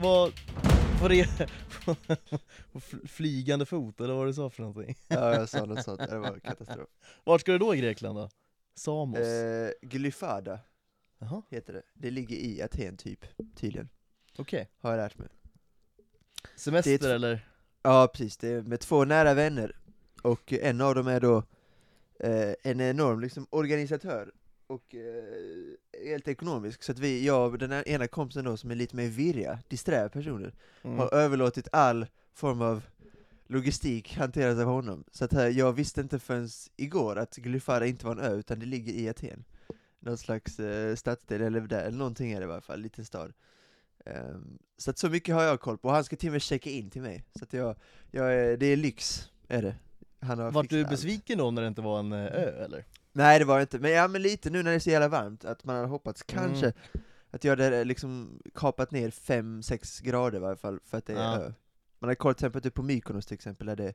Vad, vad det flygande fot, eller vad du sa för någonting? Ja, jag sa något sånt, det var katastrof. Vart ska du då i Grekland då? Samos? Eh, Glyfada Jaha, heter det. Det ligger i Aten typ, tydligen. okej. Har jag lärt mig. Semester ett- eller? Ja precis, det är med två nära vänner, och en av dem är då eh, en enorm liksom, organisatör, och eh, helt ekonomisk, så att vi, jag och den ena kompisen då som är lite mer virriga, disträ personer, Mm. har överlåtit all form av logistik hanteras av honom. Så att här, jag visste inte förrän igår att Glyfada inte var en ö, utan det ligger i Aten. Någon slags eh, stadsdel, eller, där, eller någonting är det i alla fall, liten stad. Ehm, så att så mycket har jag koll på, och han ska till och med checka in till mig. Så att jag, jag är, det är lyx, är det. Han har Vart du allt. besviken då när det inte var en eh, ö eller? Nej det var det inte, men ja men lite nu när det är så jävla varmt, att man hade hoppats kanske Mm. att jag hade liksom kapat ner 5-6 grader i varje fall, för att det är Ja. ö. Man har kollat temperatur på Mykonos till exempel, där det är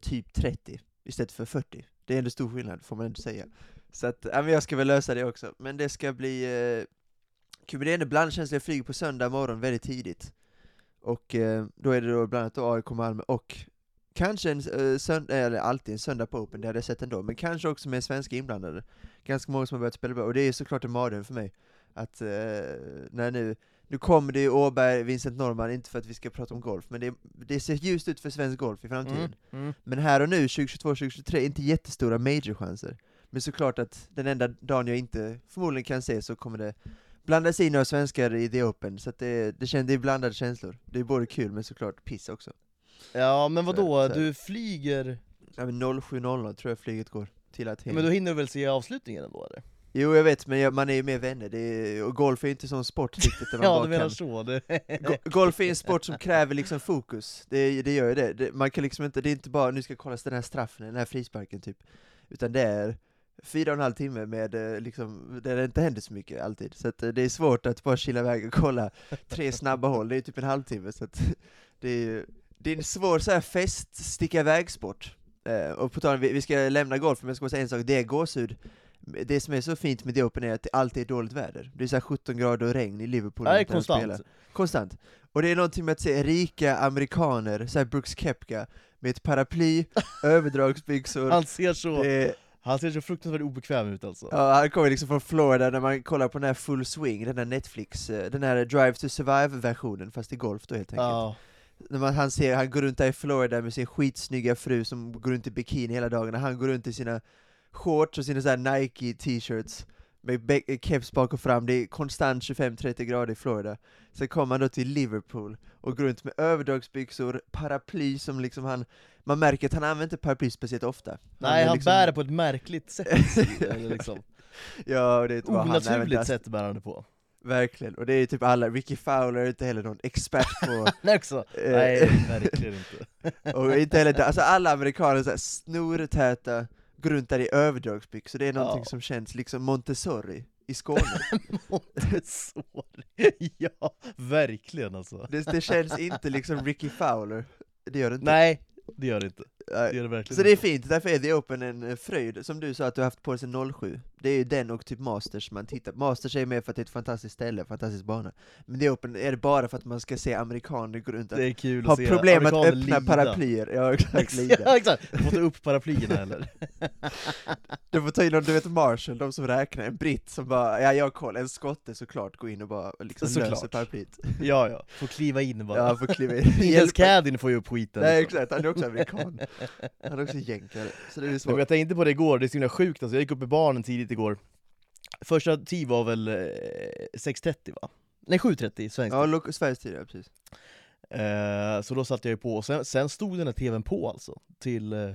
typ 30 istället för 40. Det är ändå stor skillnad, får man ändå säga. Så att, ja men jag ska väl lösa det också, men det ska bli eh, kul. Men det är ändå blandkänsla, jag flyger på söndag morgon väldigt tidigt. Och eh, då är det då bland annat då AIK Malmö och kanske en eh, söndag, eller alltid en söndag på Open, det hade jag sett ändå, men kanske också med svenska inblandade. Ganska många som har börjat spela bra, och det är såklart en mardröm för mig. Att eh, när nu, nu kommer det ju Åberg, Vincent Norrman, inte för att vi ska prata om golf, men det, det ser ljust ut för svensk golf i framtiden. Mm. Mm. Men här och nu, 2022-2023, inte jättestora major-chanser. Men såklart att den enda dagen jag inte förmodligen kan se så kommer det blandas in några svenskar i The Open, så att det, det, det är blandade känslor. Det är både kul men såklart piss också. Ja men vadå, Så- så- du flyger, Ja, men 07.00 tror jag flyget går till Aten. men då hinner du väl se avslutningen ändå eller? Jo jag vet, men jag, man är ju med vänner, det är, och golf är ju inte sån sport riktigt där man Ja du menar kan. så, det... Go- Golf är en sport som kräver liksom fokus, det, det gör ju det. det. Man kan liksom inte, det är inte bara nu ska jag kolla den här straffen, den här frisparken typ, utan det är fyra och en halv timme med eh, liksom, där det inte händer så mycket alltid. Så att eh, det är svårt att bara chilla iväg och kolla tre snabba hål, det är typ en halvtimme, så att det är ju det är en svår så här fest, sticka iväg-sport. Eh, och på tal vi, vi ska lämna golf, men jag ska bara säga en sak, det är gåshud. Det som är så fint med The Open är att det alltid är dåligt väder. Det är så här 17 grader och regn i Liverpool. Det spelar. konstant. Konstant. Och det är någonting med att se rika amerikaner, såhär Brooks Kepka, med ett paraply, överdragsbyxor. Han ser så, Det, han ser så fruktansvärt obekväm ut alltså. ja, han kommer liksom från Florida när man kollar på den här Full Swing, den här Netflix, eh, den här Drive to Survive-versionen, fast i golf då helt enkelt. Ja, När man, han ser, han går runt där i Florida med sin skitsnygga fru som går runt i bikini hela dagarna, han går runt i sina shorts och sina så Nike t-shirts med keps bak och fram, det är konstant 25-30 grader i Florida. Sen kommer han då till Liverpool och går runt med överdragsbyxor, paraply som liksom han, man märker att han använder inte paraply speciellt ofta. nej han liksom- bär det på ett märkligt sätt, liksom. Ja, det är han, även onaturligt Dustin. sätt bär han det på. Verkligen, och det är typ alla, Ricky Fowler är inte heller någon expert på Nej också, eh, nej verkligen inte. Och inte heller, alltså alla amerikaner så här snortäta, går runt där i överdragsbyxor, det är någonting Ja. som känns liksom Montessori i Skåne. Montessori, ja verkligen alltså. det, det känns inte liksom Ricky Fowler, det gör det inte. Nej, det gör det inte. Det gör det verkligen Så det är fint, därför är The Open en eh, fröjd, som du sa att du har haft på dig sedan 07 Det är ju den och typ Masters man tittar på, Masters är mer för att det är ett fantastiskt ställe, fantastisk bana. Men The Open är det bara för att man ska se amerikaner gå runt och Det är kul ha problem att öppna lida. paraplyer, ja exakt, lida. Ja exakt, få ta upp paraplyerna eller? Du får ta in någon, du vet Marshall, de som räknar, en britt som bara, ja jag har koll, en skotte såklart, gå in och bara liksom Såklart. löser paraplyet Ja ja, får kliva in bara. Ja, får kliva in, Inte ens caddien får ju upp skiten Nej liksom. exakt, han är också amerikan. Han är också jänkare, så det är Nej, men svårt. jag tänkte på det igår, det är så himla sjukt alltså. jag gick upp med barnen tidigt igår Första tid var väl eh, 6.30 va? Nej 7.30 svensk Ja, lo- Sveriges tid, ja precis eh, Så då satte jag ju på, och sen, sen stod den här tvn på alltså, till, eh,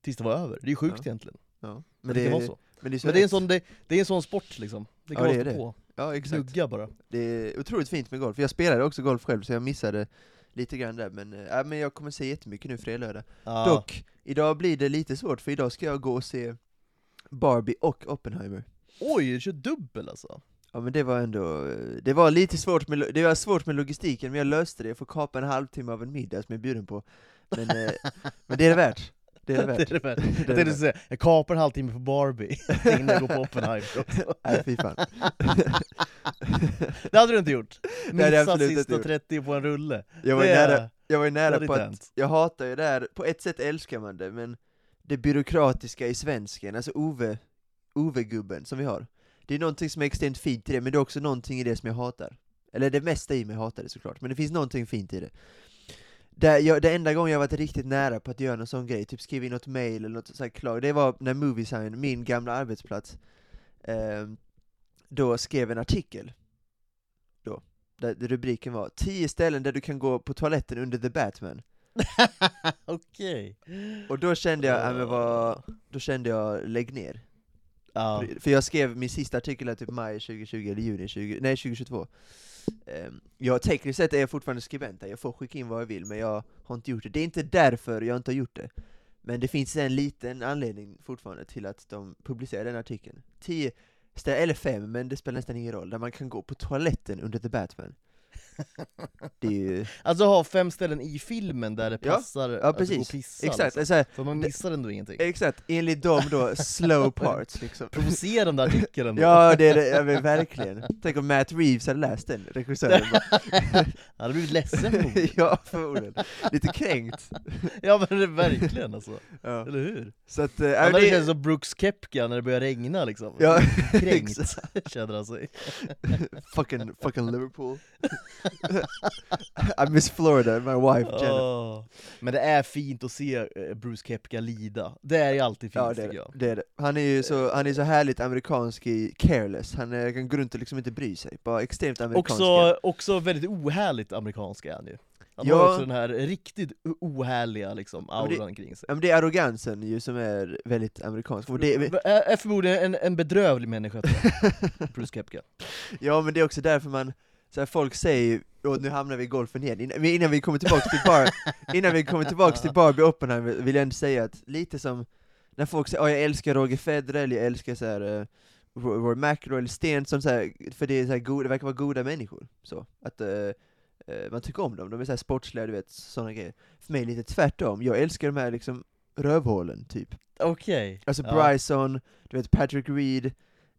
tills det var över Det är ju sjukt Ja. egentligen, ja. men det, kan vara så Men det är, så Men det är, en rätt. sån, det, det är en sån sport liksom, det kan Ja, vara det är det. på, Ja exakt, gnugga bara det är otroligt fint med golf, jag spelade också golf själv så jag missade lite grann där, men, äh, ja, men jag kommer se jättemycket nu fredag lördag ja. Dock, idag blir det lite svårt för idag ska jag gå och se Barbie och Oppenheimer Oj, du kör dubbel alltså? Ja men det var ändå, det var lite svårt med, det var svårt med logistiken, men jag löste det, jag får kapa en halvtimme av en middag som jag är bjuden på Men, eh, men det är det värt Det är det det är värt. det värt. Det är Jag det tänkte värt. säga, jag kapar en halvtimme på Barbie innan jag går på Oppenheimer också. Nej fy fan. Det hade du inte gjort! Missat sista gjort. 30 på en rulle. Jag var ju nära, jag var ju nära på att, jag hatar ju det här, på ett sätt älskar man det, men det byråkratiska i svensken, alltså Ove, Ove-gubben som vi har. Det är någonting som är extremt fint i det, men det är också någonting i det som jag hatar. Eller det mesta i mig hatar det såklart, men det finns någonting fint i det. Det, jag, det enda gången jag varit riktigt nära på att göra någon sån grej, typ skriva in något mail eller något sånt, klag, det var när Moviesign, min gamla arbetsplats, eh, då skrev en artikel. Då, där rubriken var 10 ställen där du kan gå på toaletten under The Batman. Okej. Och då kände jag, äh, men vad, då kände jag lägg ner. Ja. För jag skrev min sista artikel här typ maj 2020 eller juni 20, nej 2022. Um, jag tekniskt sett är jag fortfarande skribent där, jag får skicka in vad jag vill men jag har inte gjort det. Det är inte därför jag inte har gjort det. Men det finns en liten anledning fortfarande till att de publicerar den artikeln. 10 ställen, eller fem, men det spelar nästan ingen roll, där man kan gå på toaletten under The Batman. Ju, Alltså ha fem ställen i filmen där det Ja, passar ja, att gå och precis. pissa exakt, liksom. alltså, För man det- missar ändå ingenting. exakt, enligt dem då, slow parts liksom. Provocerande artikel ändå. Ja, det är det, ja, men verkligen. Tänk om Matt Reeves hade läst den, regissören. bara, Han hade blivit ledsen förmodligen. ja, förmodligen. Lite kränkt. Ja men det är verkligen alltså, Ja. eller hur? Så att, äh, hade det, känts som Brooks Kepka när det börjar regna liksom. Ja, Kränkt känner han sig. fucking, fucking Liverpool. I miss Florida, my wife Jenna. Åh. Men det är fint att se eh, Bruce Kepka lida, det är ju alltid fint Ja det är jag. det är det. Han är ju så, han är så härligt amerikansk i careless, han är, kan gå runt och liksom inte bry sig, bara extremt amerikansk. Också, också väldigt ohärligt amerikansk är han ju. Han Ja. har också den här riktigt ohärliga liksom, men det- auran kring sig. Ja, men det är arrogansen ju som är väldigt amerikansk. Och det, Är, är förmodligen en, en bedrövlig människa Bruce Kepka. Ja men det är också därför man, så här, folk säger och nu hamnar vi i golfen igen, innan, innan vi kommer tillbaka till Bar, innan vi kommer tillbaka till Barbie Oppenheimer vill jag ändå säga att lite som när folk säger oh, jag älskar Roger Federer, eller jag älskar så här, uh, Roy McIlroy eller Stensson, så här, för det, är så här, go- det verkar vara goda människor, så att eh, eh, man tycker om dem, de är så här sportsliga, du vet, sådana grejer. För mig är det lite tvärtom, jag älskar de här liksom rövhålen, typ. Okej. Alltså Ja. Bryson, du vet Patrick Reed,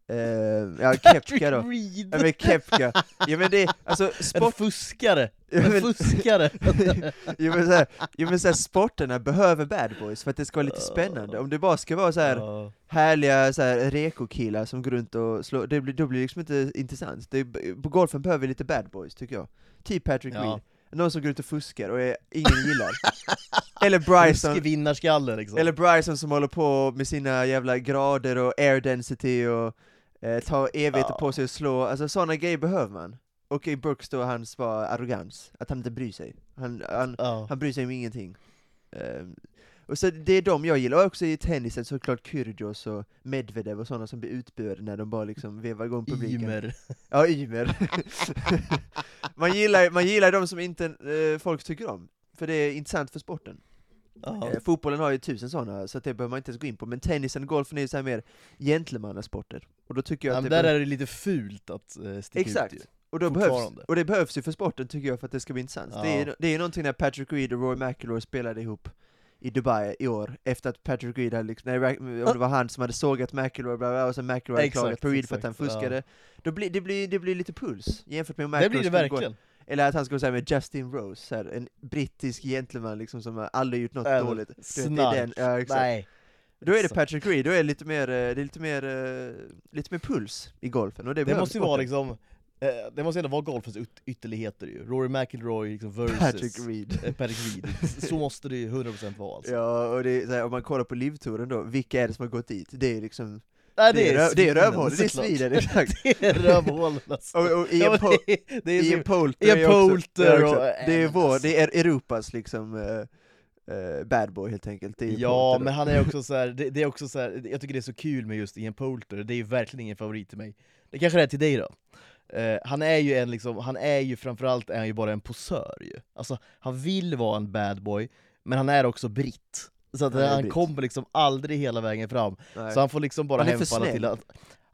eh, ja Kepka då. Reed! Ja men Kepka, ja men det, alltså En sport, fuskare! ja, En fuskare! jo, men, så här, jo, men så här, sporterna behöver bad boys för att det ska vara lite spännande, om det bara ska vara så här härliga så här, reko-killar som går runt och slår, det blir, då blir det liksom inte intressant. Det, på golfen behöver vi lite bad boys tycker jag. Typ Patrick Ja. Reed, någon som går ut och fuskar och är, ingen gillar. Eller Bryson, vinnarskalle liksom. eller Bryson som håller på med sina jävla grader och air density och eh, tar evigheter Ja. på sig att slå, alltså sådana grejer behöver man. Och i Brooks då, hans var arrogans, att han inte bryr sig. Han, han, ja. han bryr sig om ingenting. Ehm, och så det är de jag gillar, och också i tennisen såklart Kyrgios och Medvedev och sådana som blir utbuade när de bara liksom vevar igång publiken. Ymer. Ja, Ymer. man, gillar, man gillar de som inte eh, folk tycker om, för det är intressant för sporten. Eh, fotbollen har ju tusen sådana, så det behöver man inte ens gå in på, men tennisen och golfen är ju så här mer gentlemannasporter. Och då tycker jag Ja, att det där är det lite fult att uh, sticka Exakt. ut ju. och, då behövs, och det behövs ju för sporten tycker jag för att det ska bli intressant. Det, är, Ja. det är någonting när Patrick Reed och Roy McIlroy spelade ihop i Dubai i år, efter att Patrick Reed hade liksom, nej, om det var han som hade sågat McIlroy, bla, bla, och sen McIlroy hade klagat på Reed för att han fuskade. Då blir, det, blir, det blir lite puls, jämfört med om Det McIlroy blir det skulle gå- verkligen. Eller att han skulle säga med Justin Rose, här, en brittisk gentleman liksom som aldrig gjort något Äh, dåligt. Du vet, det är snark. den- ja, exakt. Nej. Då är det Patrick Reed, då är det lite mer, eh, det är lite mer, eh, lite mer puls i golfen, och det, Det måste ju vara liksom, eh, det måste ändå vara golfens yt- ytterligheter ju. Rory McIlroy liksom versus Patrick Reed. Patrick Reed. Så måste det ju 100% vara alltså. Ja, och det är, här, om man kollar på livtouren då, vilka är det som har gått dit? Det är liksom, Nej, det är, det är svinen, rövhålet, det är sviden, exakt. det är rövhålen alltså. Och, och Ian, po- Ian också, Poulter ja, och- det är vår, det är Europas liksom eh, bad boy helt enkelt. Ja, men han är också så här, det, det är också så här, jag tycker det är så kul med just Ian Poulter, det är ju verkligen ingen favorit till mig. Det kanske det är till dig då? Eh, han är ju en liksom, han är ju framförallt är han ju bara en posör ju. Alltså, han vill vara en bad boy, men han är också britt. Så att Han han kommer liksom aldrig hela vägen fram. Nej. Så han får liksom bara hemfalla till att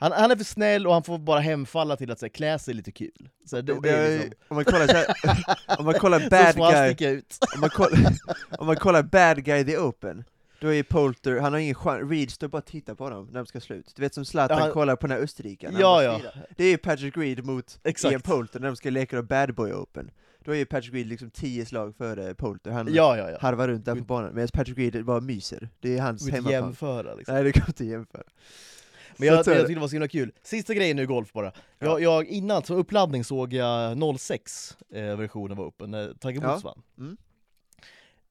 han, han är för snäll och han får bara hemfalla till att här, klä sig lite kul. Så här, det, det är liksom, om man kollar här, om man kollar bad guy, om man kollar, om man kollar bad guy the open, Då är Polter, han har ingen chans, Reed står bara och tittar på honom när de ska slut. Du vet som Zlatan Ja, han- kollar på den här Österrike. när Ja, ja. Det är ju Patrick Reed mot Exakt. Ian Poulter när de ska leka då Bad Boy Open. Då är ju Patrick Reed liksom 10 slag före Poulter, han Ja, ja, ja. harvar runt där på banan, medan Patrick Reed bara myser. Det är hans hemmaplan. jämföra liksom. Nej det går inte att jämföra. Men jag, jag det. tyckte det var så himla kul. Sista grejen nu golf bara. Ja. Jag, jag, innan, som uppladdning såg jag 06 eh, versionen var uppe, när Tiger Ja. Woods vann. Mm.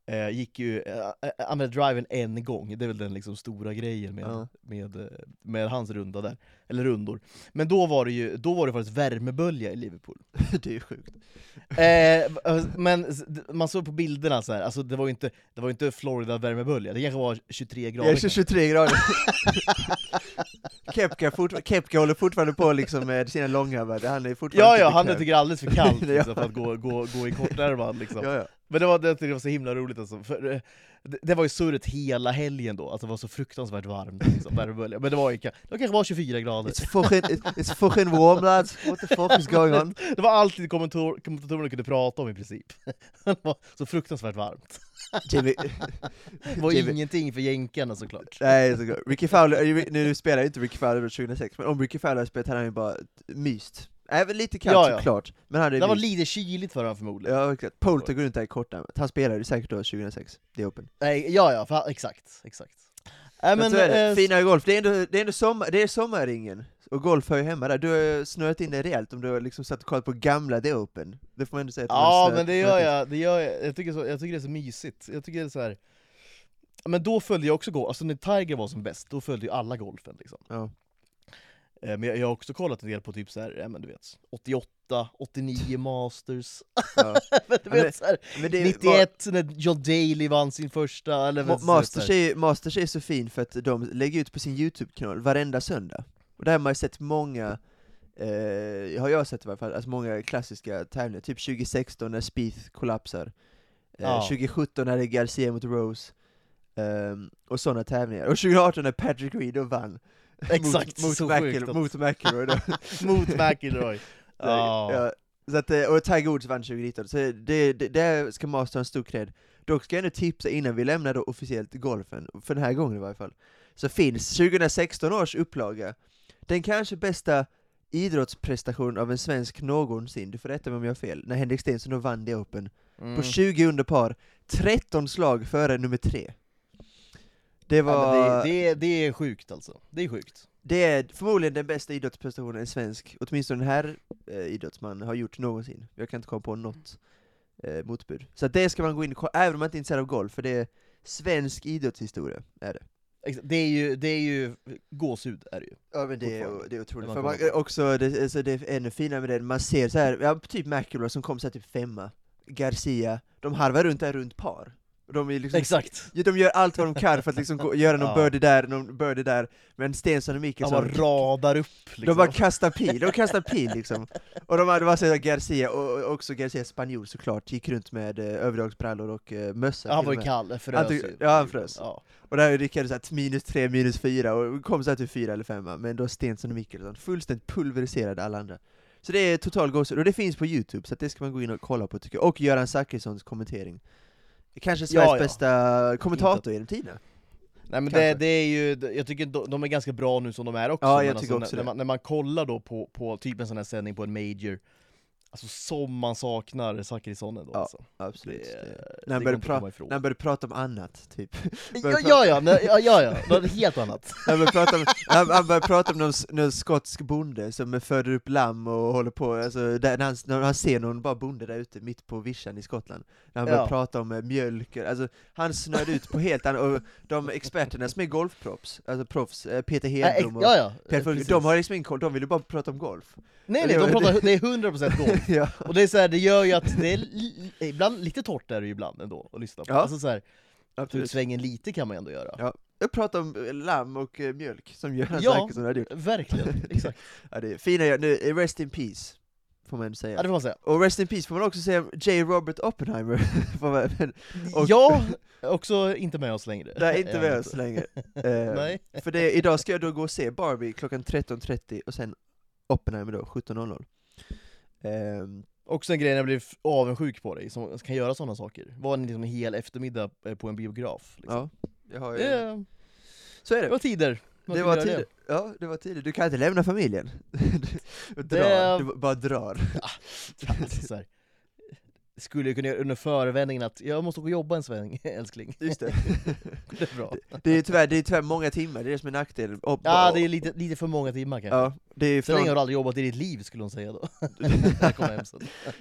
Eh, gick ju, eh, eh, använde driven en gång, det är väl den liksom stora grejen med, Ja. med, eh, med hans runda där, eller rundor. Men då var det ju, då var det faktiskt värmebölja i Liverpool. det är ju sjukt. Eh, men s- d- man såg på bilderna så här, alltså det var ju inte, det var inte Florida värmebölja, det kanske var 23 grader. Är 23 grader. Kepka, fort, Kepka håller fortfarande på liksom med sina långa, han är fortfarande Ja, ja, han bekväm. tycker är alldeles för kallt liksom, för att gå, gå, gå i kortärmad liksom. Ja, ja. Men det var, det, var så himla roligt alltså, för, eh, det, det var ju surret hela helgen då, att det var så fruktansvärt varmt liksom, värmebölja. Men det var ju, det kanske var 24 grader. It's fucking, it's, fucking warm lads, what the fuck is going on? Det var alltid kommentator, kommentatorerna kunde prata om i princip. Det var så fruktansvärt varmt. Jimmy, Det var Jimmy- ingenting för jänkarna såklart. nej, så gott. Ricky Fowler, nu spelar ju inte Ricky Fowler 2006, men om Ricky Fowler hade spelat hade han ju bara myst. Även lite kallt Ja, ja. såklart, men han hade Det var lite kyligt för honom förmodligen. Ja, exakt. Poulter går där i kortärmat. Han spelade säkert då 2006, det är open. Nej, ja, ja, för, exakt, exakt. Nej, Men, men, så är det. eh, Fina golf, det är ändå, det är ändå sommar, det är sommarringen, och golf hör ju hemma där. Du har snöat in dig rejält om du har liksom satt och kollat på gamla The Open. Det får man ändå säga att Ja men det gör jag, det gör jag. Jag, tycker så, jag tycker det är så mysigt. Jag tycker det är så här. Men då följde jag också golf, alltså när Tiger var som bäst, då följde ju alla golfen liksom. Ja. Eh, Men jag, jag har också kollat en del på typ så här, ja, men du vet, 88, 89 Masters, Ja. men du men- vet, så här, Men det 91 när John Daly vann sin första, eller Ma- Masters, är, Masters är så fin för att de lägger ut på sin YouTube-kanal varenda söndag. Och där har man ju sett många, eh, har jag sett i varje fall, alltså många klassiska tävlingar. Typ 2016 när Spieth kollapsar. Eh, Ja. 2017 när det är Garcia mot Rose. ehm, och sådana tävlingar. Och 2018 när Patrick Reed då vann. Exakt, mot, så mot, McIl- att- mot McIlroy då. Mot McIlroy. Ja. Ja, så att, eh, och Tiger Woods vann 2019, så det, det, där ska Masters ha en stor cred. Dock ska jag ändå tipsa innan vi lämnar då officiellt golfen, för den här gången i varje fall, så finns 2016 års upplaga, den kanske bästa idrottsprestation av en svensk någonsin, du får rätta mig om jag har fel, när Henrik Stenson då vann det Open, Mm. på 20 under par, 13 slag före nummer 3. Det var... Ja, det, det, det är sjukt alltså, det är sjukt. Det är förmodligen den bästa idrottsprestationen en svensk, åtminstone den här eh, idrottsman, har gjort någonsin. Jag kan inte komma på något eh, motbud. Så det ska man gå in och kolla, även om man inte är intresserad av golf, för det är svensk idrottshistoria, är det. Det är ju, det är ju gåshud är det ju. Ja men det är, det är otroligt. För man också, det, alltså det är ännu finare med det, man ser så här, ja, typ McIlroy som kom så här typ femma, Garcia, de harvar runt där runt par. De, är liksom, Exakt! De gör allt vad de kan för att liksom gå, göra någon Ja. birdie där, någon birdie där, men Stensson och Han Mickelson bara radar upp liksom. De bara kastar pil, de kastar pil liksom. Och de hade, var så att Garcia, och också Garcia spanjor såklart, gick runt med eh, överdragsbrallor och eh, mössa han var och ju kall, frös Han ju. ja, han frös. Ja. Och där så att minus tre, minus fyra, och kom så här till fyra eller femma, men då Stensson och Mickelson fullständigt pulveriserade alla andra. Så det är total gåshud, och det finns på youtube, så det ska man gå in och kolla på tycker jag. Och Göran Zachrissons kommentering. Kanske Sveriges Ja, ja. bästa kommentator genom tiderna. Nej men det, det är ju, jag tycker de, är ganska bra nu som de är också, Ja, jag alltså, tycker också när, när, man, när man kollar då på, på typ en sån här sändning på en major, alltså som man saknar Zackrissonen då Ja, alltså. Absolut. Det- Det- När han började pra- när han började prata om annat, typ. Ja, ja, ja, nej, ja, ja, ja, något helt annat. Han började prata om, han, han började prata om någon, någon skotsk bonde som föder upp lamm och håller på, alltså, där, när, han, när han ser någon bara bonde där ute mitt på vischan i Skottland, när han började Ja. prata om eh, mjölk, alltså han snöade ut på helt annat, och de experterna som är golfproffs, alltså proffs, eh, Peter Hedblom och ja, ja, Fulke, precis. de har liksom ingen koll, de vill ju bara prata om golf. Nej nej, de pratar, det är 100% golf. ja. Och det är så här, det gör ju att det är ibland, lite torrt är det ju ibland ändå att lyssna på. Ja. Alltså så här, svängen lite kan man ju ändå göra. Ja. Jag pratar om eh, lamm och eh, mjölk, som Göran Ja. Zachrisson hade gjort. Verkligen, exakt. Ja, det är fina, nu, eh, rest in peace, får man säga. Ja det får man säga. Och rest in peace får man också säga om J. Robert Oppenheimer, Och- Ja, också inte med oss längre. är inte med oss längre. Eh, Nej. För det, idag ska jag då gå och se Barbie klockan 13.30 och sen Oppenheimer då, 17.00. Ehm, Också en grej när jag blir avundsjuk på dig, som kan göra sådana saker. Var en, liksom, en hel eftermiddag eh, på en biograf. Liksom. ja. Jag har ju, Det, så är det det. var tider. Man Det var göra tidigt. Ja, det var tidigt. Du kan inte lämna familjen. Du, Det- drar. du bara drar. Alltså, så här. Skulle jag kunna göra under förevändningen att jag måste gå och jobba en sväng, älskling. Just det. Det är bra. Det är tyvärr, det är tyvärr många timmar, det är det som är nackdel. Och, Ja, det är lite, lite för många timmar kanske. Ja, det är Så länge från, har du aldrig jobbat i ditt liv skulle hon säga då.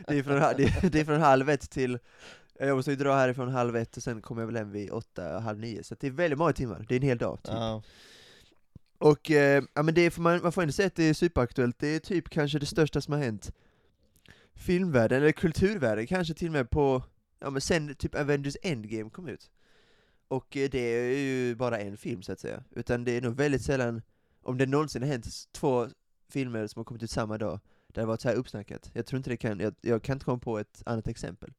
Det är från, det är, det är från halv ett till jag måste ju dra härifrån halv ett och sen kommer jag väl hem vid åtta, halv nio, så det är väldigt många timmar, det är en hel dag typ. Ja. Och eh, ja, men det får man, man får ändå säga att det är superaktuellt, det är typ kanske det största som har hänt filmvärlden, eller kulturvärlden kanske till och med på, ja men sen typ Avengers Endgame kom ut. Och eh, det är ju bara en film så att säga, utan det är nog väldigt sällan, om det någonsin har hänt två filmer som har kommit ut samma dag, där det varit så här uppsnackat. Jag tror inte det kan, jag, jag kan inte komma på ett annat exempel.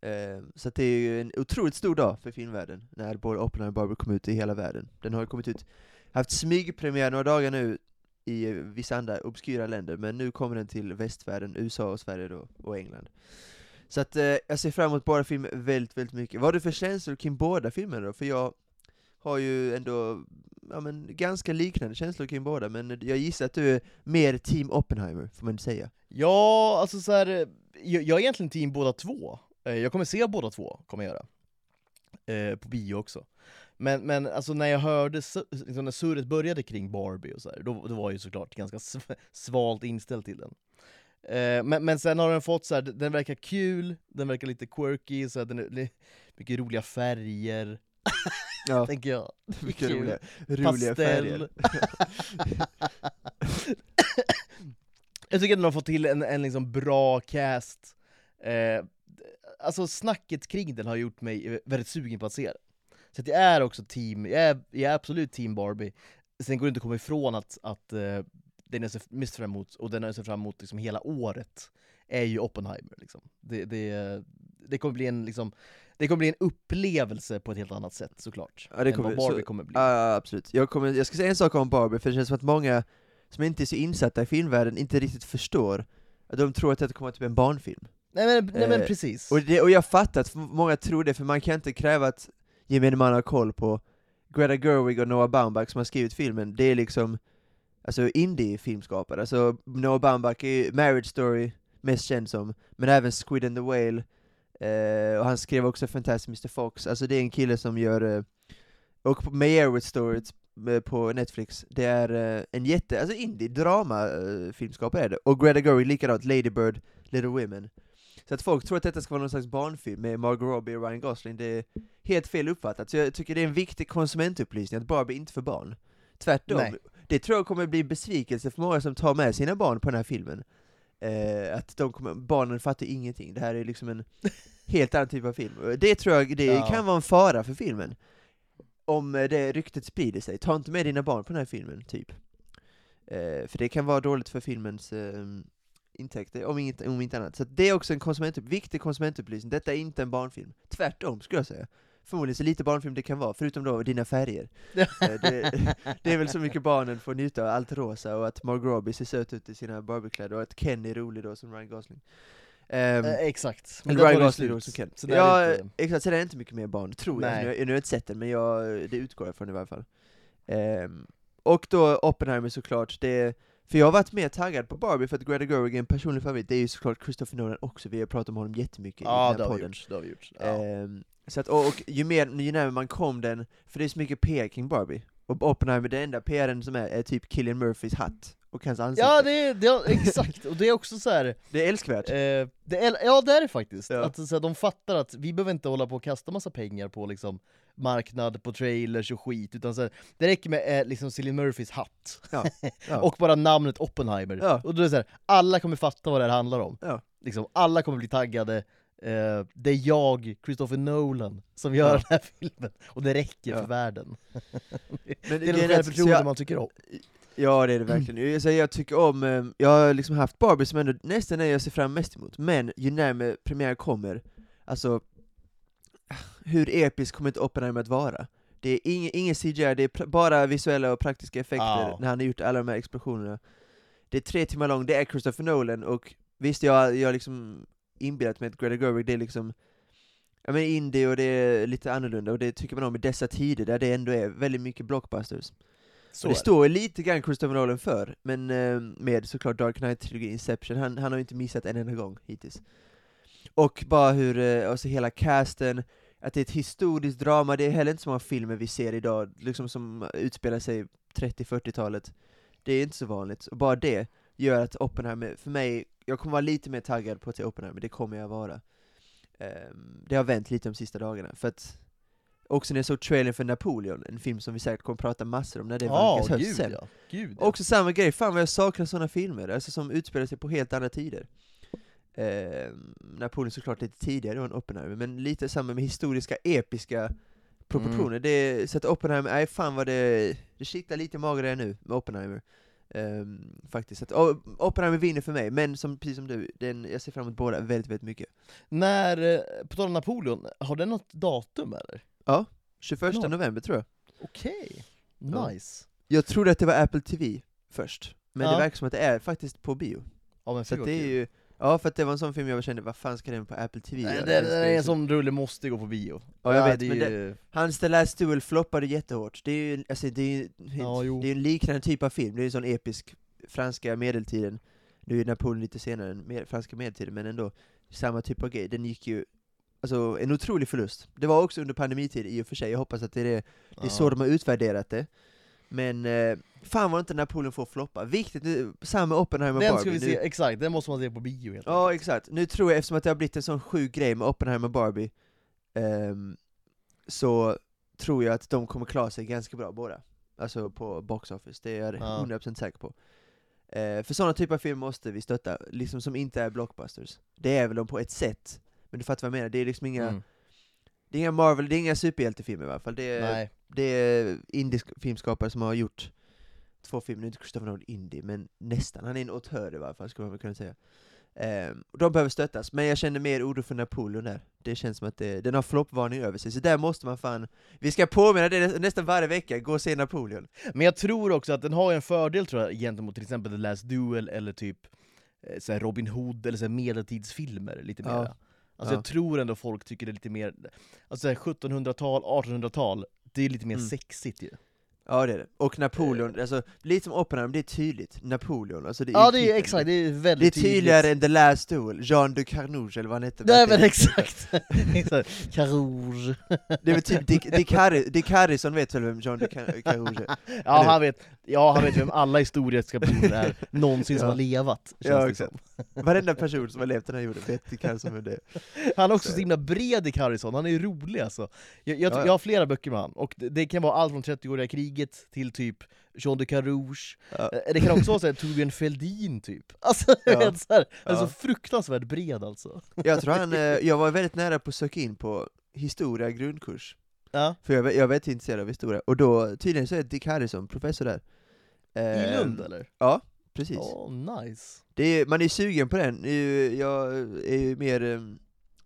Ehm, så att det är ju en otroligt stor dag för filmvärlden, när både Oppenheimer och Barbie kom ut i hela världen. Den har ju kommit ut haft smygpremiär några dagar nu i vissa andra obskyra länder, men nu kommer den till västvärlden, USA och Sverige då, och England. Så att eh, jag ser fram emot båda filmer väldigt, väldigt mycket. Vad har du för känslor kring båda filmerna då? För jag har ju ändå ja, men, ganska liknande känslor kring båda, men jag gissar att du är mer team Oppenheimer, får man säga. Ja, alltså så här, eh, jag, jag är egentligen team båda två. Eh, jag kommer se båda två, kommer jag göra. Eh, på bio också. Men, men alltså när jag hörde, liksom när surret började kring Barbie och så här, då, då var jag ju såklart ganska sv- svalt inställd till den. Eh, men, men sen har den fått så här, den verkar kul, den verkar lite quirky, så här, den är mycket roliga färger, Ja, tänker jag. mycket kul. roliga, roliga färger. jag tycker att de har fått till en, en liksom bra cast. Eh, alltså snacket kring den har gjort mig väldigt sugen på att se den. Så att jag är också team, jag är, jag är absolut team Barbie. Sen går det inte att komma ifrån att, att eh, den jag ser mest fram emot, och den jag ser fram emot liksom hela året, är ju Oppenheimer. Liksom. Det, det, det, kommer bli en, liksom, det kommer bli en upplevelse på ett helt annat sätt såklart, Ja, det än kommer- vad Barbie så- kommer bli. Ja, absolut. Jag, kommer, jag ska säga en sak om Barbie, för det känns som att många som inte är så insatta i filmvärlden inte riktigt förstår, att de tror att det kommer att bli en barnfilm. Nej men, nej, men Eh, precis. Och, det, och jag fattar att många tror det, för man kan inte kräva att gemene man har koll på Greta Gerwig och Noah Baumbach som har skrivit filmen, det är liksom alltså indie-filmskapare. Alltså Noah Baumbach är ju Marriage Story mest känd som, men även Squid and the Whale, eh, och han skrev också Fantastic Mr Fox, alltså det är en kille som gör, eh, och Meyerowitz Story eh, på Netflix, det är eh, en jätte, alltså indie-drama eh, filmskapare är det, och Greta Gerwig likadant, Lady Bird, Little Women. Så att folk tror att detta ska vara någon slags barnfilm med Margot Robbie och Ryan Gosling, det är helt fel uppfattat. Så jag tycker det är en viktig konsumentupplysning att Barbie inte är för barn. Tvärtom, Nej. det tror jag kommer bli besvikelse för många som tar med sina barn på den här filmen. Eh, att de kommer, barnen fattar ingenting, det här är liksom en helt annan typ av film. Det tror jag, det Ja. kan vara en fara för filmen. Om eh, det ryktet sprider sig, ta inte med dina barn på den här filmen, typ. Eh, för det kan vara dåligt för filmens eh, intäkter, om inte, om inte annat. Så det är också en konsument, viktig konsumentupplysning, detta är inte en barnfilm. Tvärtom, skulle jag säga. Förmodligen så lite barnfilm det kan vara, förutom då dina färger. Eh, det, det är väl så mycket barnen får njuta av, allt rosa, och att Margot Robbie ser söt ut i sina Barbiekläder, och att Ken är rolig då som Ryan Gosling. Ehm, Eh, exakt. men Ryan Gosling då som Ken. Så ja, är inte- exakt, så det är inte mycket mer barn, tror jag. Nej. Nu, nu har jag inte sett den, men jag, det utgår jag från i varje fall. Ehm, och då Oppenheimer såklart, det för jag har varit mer taggad på Barbie för att Greta Gerwig är en personlig favorit, det är ju såklart Christopher Nolan också, vi har pratat om honom jättemycket i Ja, den det här podden. gjort. Det har vi gjort. Ja. Ehm, så att, och, och ju, mer, ju närmare man kom den, för det är så mycket PR kring Barbie, och Oppenheimer, det enda PRen som är, är typ Killian Murphys hatt, och hans ansikte. Ja, det är, det är, exakt, och det är också så här. det är älskvärt. Eh, det är, ja det är det faktiskt, Ja. att så här, de fattar att vi behöver inte hålla på och kasta massa pengar på liksom marknad, på trailers och skit, utan så här, det räcker med eh, liksom Cillian Murphys hatt, Ja, ja. och bara namnet Oppenheimer, Ja. och då är det så här, alla kommer fatta vad det här handlar om. Liksom, alla kommer bli taggade, eh, det är jag, Christopher Nolan, som gör den här filmen, och det räcker för världen. Men Det är grejen de är att- självförtroende jag- man tycker om. Ja det är det verkligen. Jag, jag tycker om, eh, jag har liksom haft Barbie som ändå nästan är jag ser fram mest emot, men ju närmare premiär kommer, alltså hur episk kommer inte Oppenheimer att vara? Det är ingen, ingen CGI, det är bara visuella och praktiska effekter Ja. när han har gjort alla de här explosionerna. Det är tre timmar långt, det är Christopher Nolan, och visst jag har liksom inbillat mig att Greta Gerwig, det är liksom ja, men indie och det är lite annorlunda, och det tycker man om i dessa tider där det ändå är väldigt mycket blockbusters. Så och det står lite grann Christopher Nolan för, men eh, med såklart Dark Knight-trilogin, Inception, han, han har inte missat en enda gång hittills. Och bara hur, alltså hela casten, att det är ett historiskt drama, det är heller inte så många filmer vi ser idag, liksom som utspelar sig 30-40-talet. Det är inte så vanligt, och bara det gör att Oppenheimer, för mig, jag kommer vara lite mer taggad på att se Oppenheimer, det kommer jag vara. Ehm, det har vänt lite de sista dagarna, för att också när jag såg trailern för Napoleon, en film som vi säkert kommer prata massor om när det vankas höst gud sen. ja. Gud, ja. Också samma grej, fan vad jag saknar sådana filmer, alltså som utspelar sig på helt andra tider. Eh, Napoleon såklart lite tidigare än Oppenheimer, men lite samma med historiska, episka proportioner. Mm. Det, så att Oppenheimer, nej fan vad det, det kittlar lite redan nu med Oppenheimer. Ehm, faktiskt. Så att, och, Oppenheimer vinner för mig, men som, precis som du, den, jag ser fram emot båda väldigt, väldigt mycket. När, eh, på tal om Napoleon, har den något datum eller? 21 Ja. november tror jag. Okej, Ja. nice. Jag trodde att det var Apple TV först, men Ja. det verkar som att det är faktiskt på bio. Ja men Så det är ju, ja för att det var en sån film jag kände, vad fan ska den på Apple TV Nej, det, det är en så- sån rulle måste gå på bio. Ja, jag vet, det är men ju... Hans The Last Duel floppade jättehårt, det är ju alltså, det är, ju- Ja, det är en liknande typ av film, det är en sån episk franska medeltiden, nu är Napoleon lite senare än med, franska medeltiden, men ändå samma typ av grej, den gick ju Alltså en otrolig förlust. Det var också under pandemitid i och för sig, jag hoppas att det är, det, det är så de har utvärderat det. Men eh, fan var inte Napoleon får floppa. Viktigt nu, samma Oppenheimer och Den Barbie. ska vi nu, se, exakt, den måste man se på bio helt Ja, exakt. Nu tror jag, eftersom att det har blivit en sån sjuk grej med Oppenheimer och Barbie, ehm, så tror jag att de kommer klara sig ganska bra båda. Alltså på box office, det är jag Ja. 100% säker på. Eh, för sådana typer av filmer måste vi stötta, liksom som inte är blockbusters. Det är väl de på ett sätt, men du fattar vad jag menar, det är liksom inga, Mm. Det är inga Marvel, det är inga superhjältefilmer i alla fall. Det är, Nej. det är indisk filmskapare som har gjort två filmer, nu är inte Christopher Nolan indie, men nästan. Han är en auteur i varje fall, skulle man kunna säga. Och de behöver stöttas, men jag känner mer oro för Napoleon där. Det känns som att det, den har floppvarning över sig, så där måste man fan... Vi ska påminna det nä- nästan varje vecka, gå och se Napoleon. Men jag tror också att den har en fördel tror jag, gentemot till exempel The Last Duel eller typ eh, så Robin Hood eller så medeltidsfilmer lite Ja. Alltså Ja. jag tror ändå folk tycker det är lite mer, alltså så här 1700-tal, 1800-tal, det är lite mer Mm. sexigt ju. Ja det är det. Och Napoleon, alltså lite som Oppenheimer, det är tydligt. Napoleon, alltså det är Ja det är exakt, det är Det är väldigt tydligare än The Last Duel, Jean de Carnouge eller vad han hette. Nej men exakt! Exakt. Carouge. Det är väl typ Dick, Dick, Dick Harrison vet väl vem Jean de Car- Carnouge är? Ja han, vet, ja han vet vem alla historiska personer är, någonsin som har levat, känns Ja, det exakt. som. Varenda person som har levt den här jorden vet Dick Harrison vem det är. Han är också så himla bred Dick Harrison, han är rolig alltså. Jag, jag, Ja, ja. jag har flera böcker med han, och det, det kan vara allt från 30-åriga kriget till typ Jean de Carouge, Ja. Eh, det kan också vara såhär Torbjörn Fälldin typ. Alltså, Ja. vet, så här, Ja. så fruktansvärt bred alltså. Jag tror han, eh, jag var väldigt nära på att söka in på historia grundkurs, Ja. för jag, jag var väldigt intresserad av historia, och då tydligen så är Dick Harrison professor där. I Eh, Lund eller? Ja, precis. Åh, nice. Det är, man är sugen på den, Eh, jag är ju mer ehm,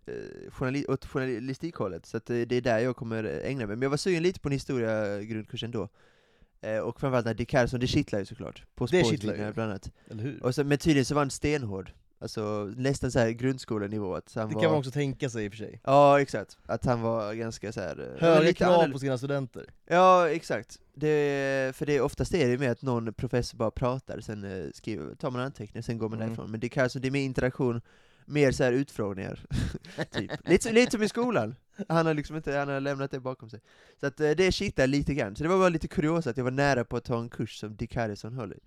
eh, journali åt journalistikhållet, så att det, det är där jag kommer ägna mig. Men jag var sugen lite på en historia grundkurs ändå. Eh, och framförallt när Dick Harrison, det kittlar ju såklart. På Det kittlar ju. bland annat. Eller hur? Och så, men tydligen så var han stenhård. Alltså nästan så här grundskolenivå. Att han Det var... kan man också tänka sig i och för sig. Ja, exakt. Att han var ganska så här. eh, Höga krav på sina studenter. Ja, exakt. Det, för det, oftast är det ju med att någon professor bara pratar, sen eh, skriver, tar man anteckningar, sen går man Mm. därifrån. Men det, kan, så det är mer interaktion, mer så här utfrågningar. typ. lite, som- lite som i skolan. Han har liksom inte, han har lämnat det bakom sig. Så att eh, det kittar lite grann. Så det var bara lite kuriosa att jag var nära på att ta en kurs som Dick Harrison höll i.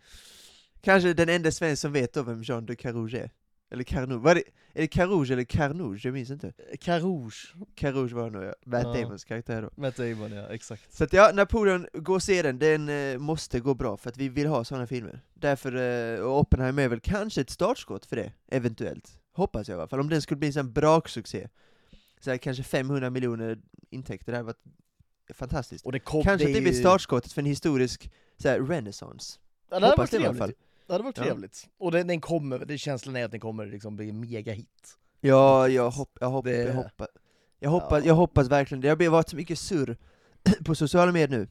Kanske den enda svensk som vet då vem Jean de Carouge är. Eller Carnouge. Var det, är det Carouge eller Carnouge? Jag minns inte. Carouge, Carouge var det nog ja. Matt Ja. Damons karaktär då. Matt Damon ja, exakt. Så att ja, Napoleon, gå och se den, den eh, måste gå bra för att vi vill ha sådana filmer. Därför, eh, och Oppenheimer är väl kanske ett startskott för det, eventuellt. Hoppas jag i alla fall, om den skulle bli en sån braksuccé. Så här, kanske 500 miljoner intäkter, det hade varit fantastiskt. Och det kom, kanske att är det blir startskottet för en historisk så här, renaissance. Ja, det Hoppas det i alla fall. Det hade varit Ja. trevligt. Och den, den kommer, det känslan är att den kommer liksom bli en megahit. Ja, jag, hopp, jag, hopp, Det- jag, hoppas, jag, hoppas, Ja. jag hoppas verkligen det. Det har varit så mycket surr på sociala medier nu,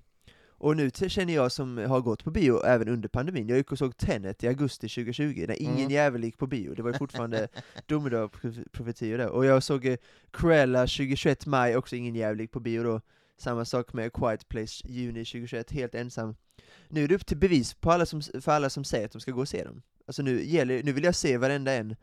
Och nu känner jag som har gått på bio även under pandemin, jag gick och såg Tenet i augusti 2020, när ingen Mm. jävel gick på bio, det var ju fortfarande domedagsprofetior där. Och jag såg eh, Cruella 2021 maj, också ingen jävel gick på bio då. Samma sak med A Quiet Place juni 2021, helt ensam. Nu är det upp till bevis på alla som, för alla som säger att de ska gå och se dem. Alltså nu, gäller, nu vill jag se varenda en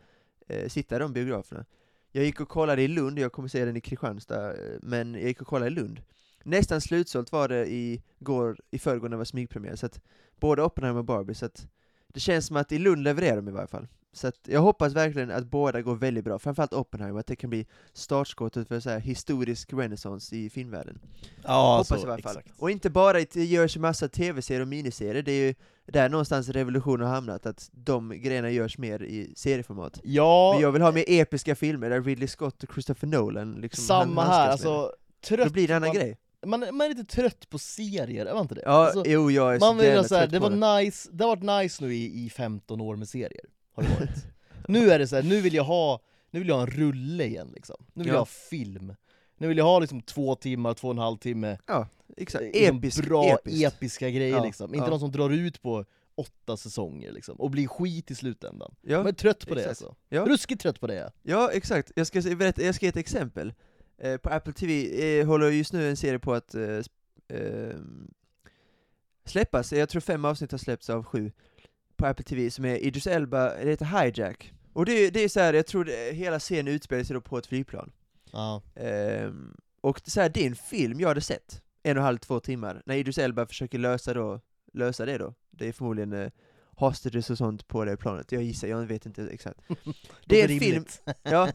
eh, sitta i de biograferna. Jag gick och kollade i Lund, jag kommer se den i Kristianstad, eh, men jag gick och kollade i Lund. Nästan slutsålt var det i, går, i förrgår när det var smygpremiär, så att både Oppenheimer och Barbie, så att det känns som att i Lund levererar de i varje fall. Så att jag hoppas verkligen att båda går väldigt bra, framförallt Oppenheimer, att det kan bli startskottet för så här historisk renaissance i filmvärlden. Ja, Hoppas så, i alla fall. exakt. Och inte bara att det görs massa tv-serier och miniserier, det är ju där någonstans revolutionen har hamnat, att de grejerna görs mer i serieformat. Ja, Men jag vill ha mer episka filmer där Ridley Scott och Christopher Nolan liksom samma här, alltså det. Då trött, blir det en annan man, grej. man, man är lite trött på serier, är man inte det? Ja, Alltså, jo jag är man så vill jävla ha så här, trött det var nice, det har varit nice nu i, i 15 år med serier, har det varit. nu är det så här, nu vill jag ha, nu vill jag ha en rulle igen liksom. Nu vill Ja. jag ha film. Nu vill jag ha liksom två timmar, två och en halv timme, Exakt, liksom episk, bra episkt. episka grejer Ja, liksom. Inte ja. någon som drar ut på åtta säsonger liksom, och blir skit i slutändan. Ja, Jag är trött på det exakt. alltså. Ja. Ruskigt trött på det ja. ja exakt, jag ska, berätta, jag ska ge ett exempel. Eh, på Apple TV eh, håller just nu en serie på att eh, ehm, släppas, jag tror fem avsnitt har släppts av sju, på Apple TV, som är Idris Elba, det heter Hijack. Och det, det är så här, jag tror det, hela serien utspelar sig då på ett flygplan. ja. Ehm, och så här, det är en film jag hade sett, en och en halv, två timmar, när Idris Elba försöker lösa, då, lösa det då. Det är förmodligen eh, hostages och sånt på det planet, jag gissar, jag vet inte exakt. Det är en film, ja,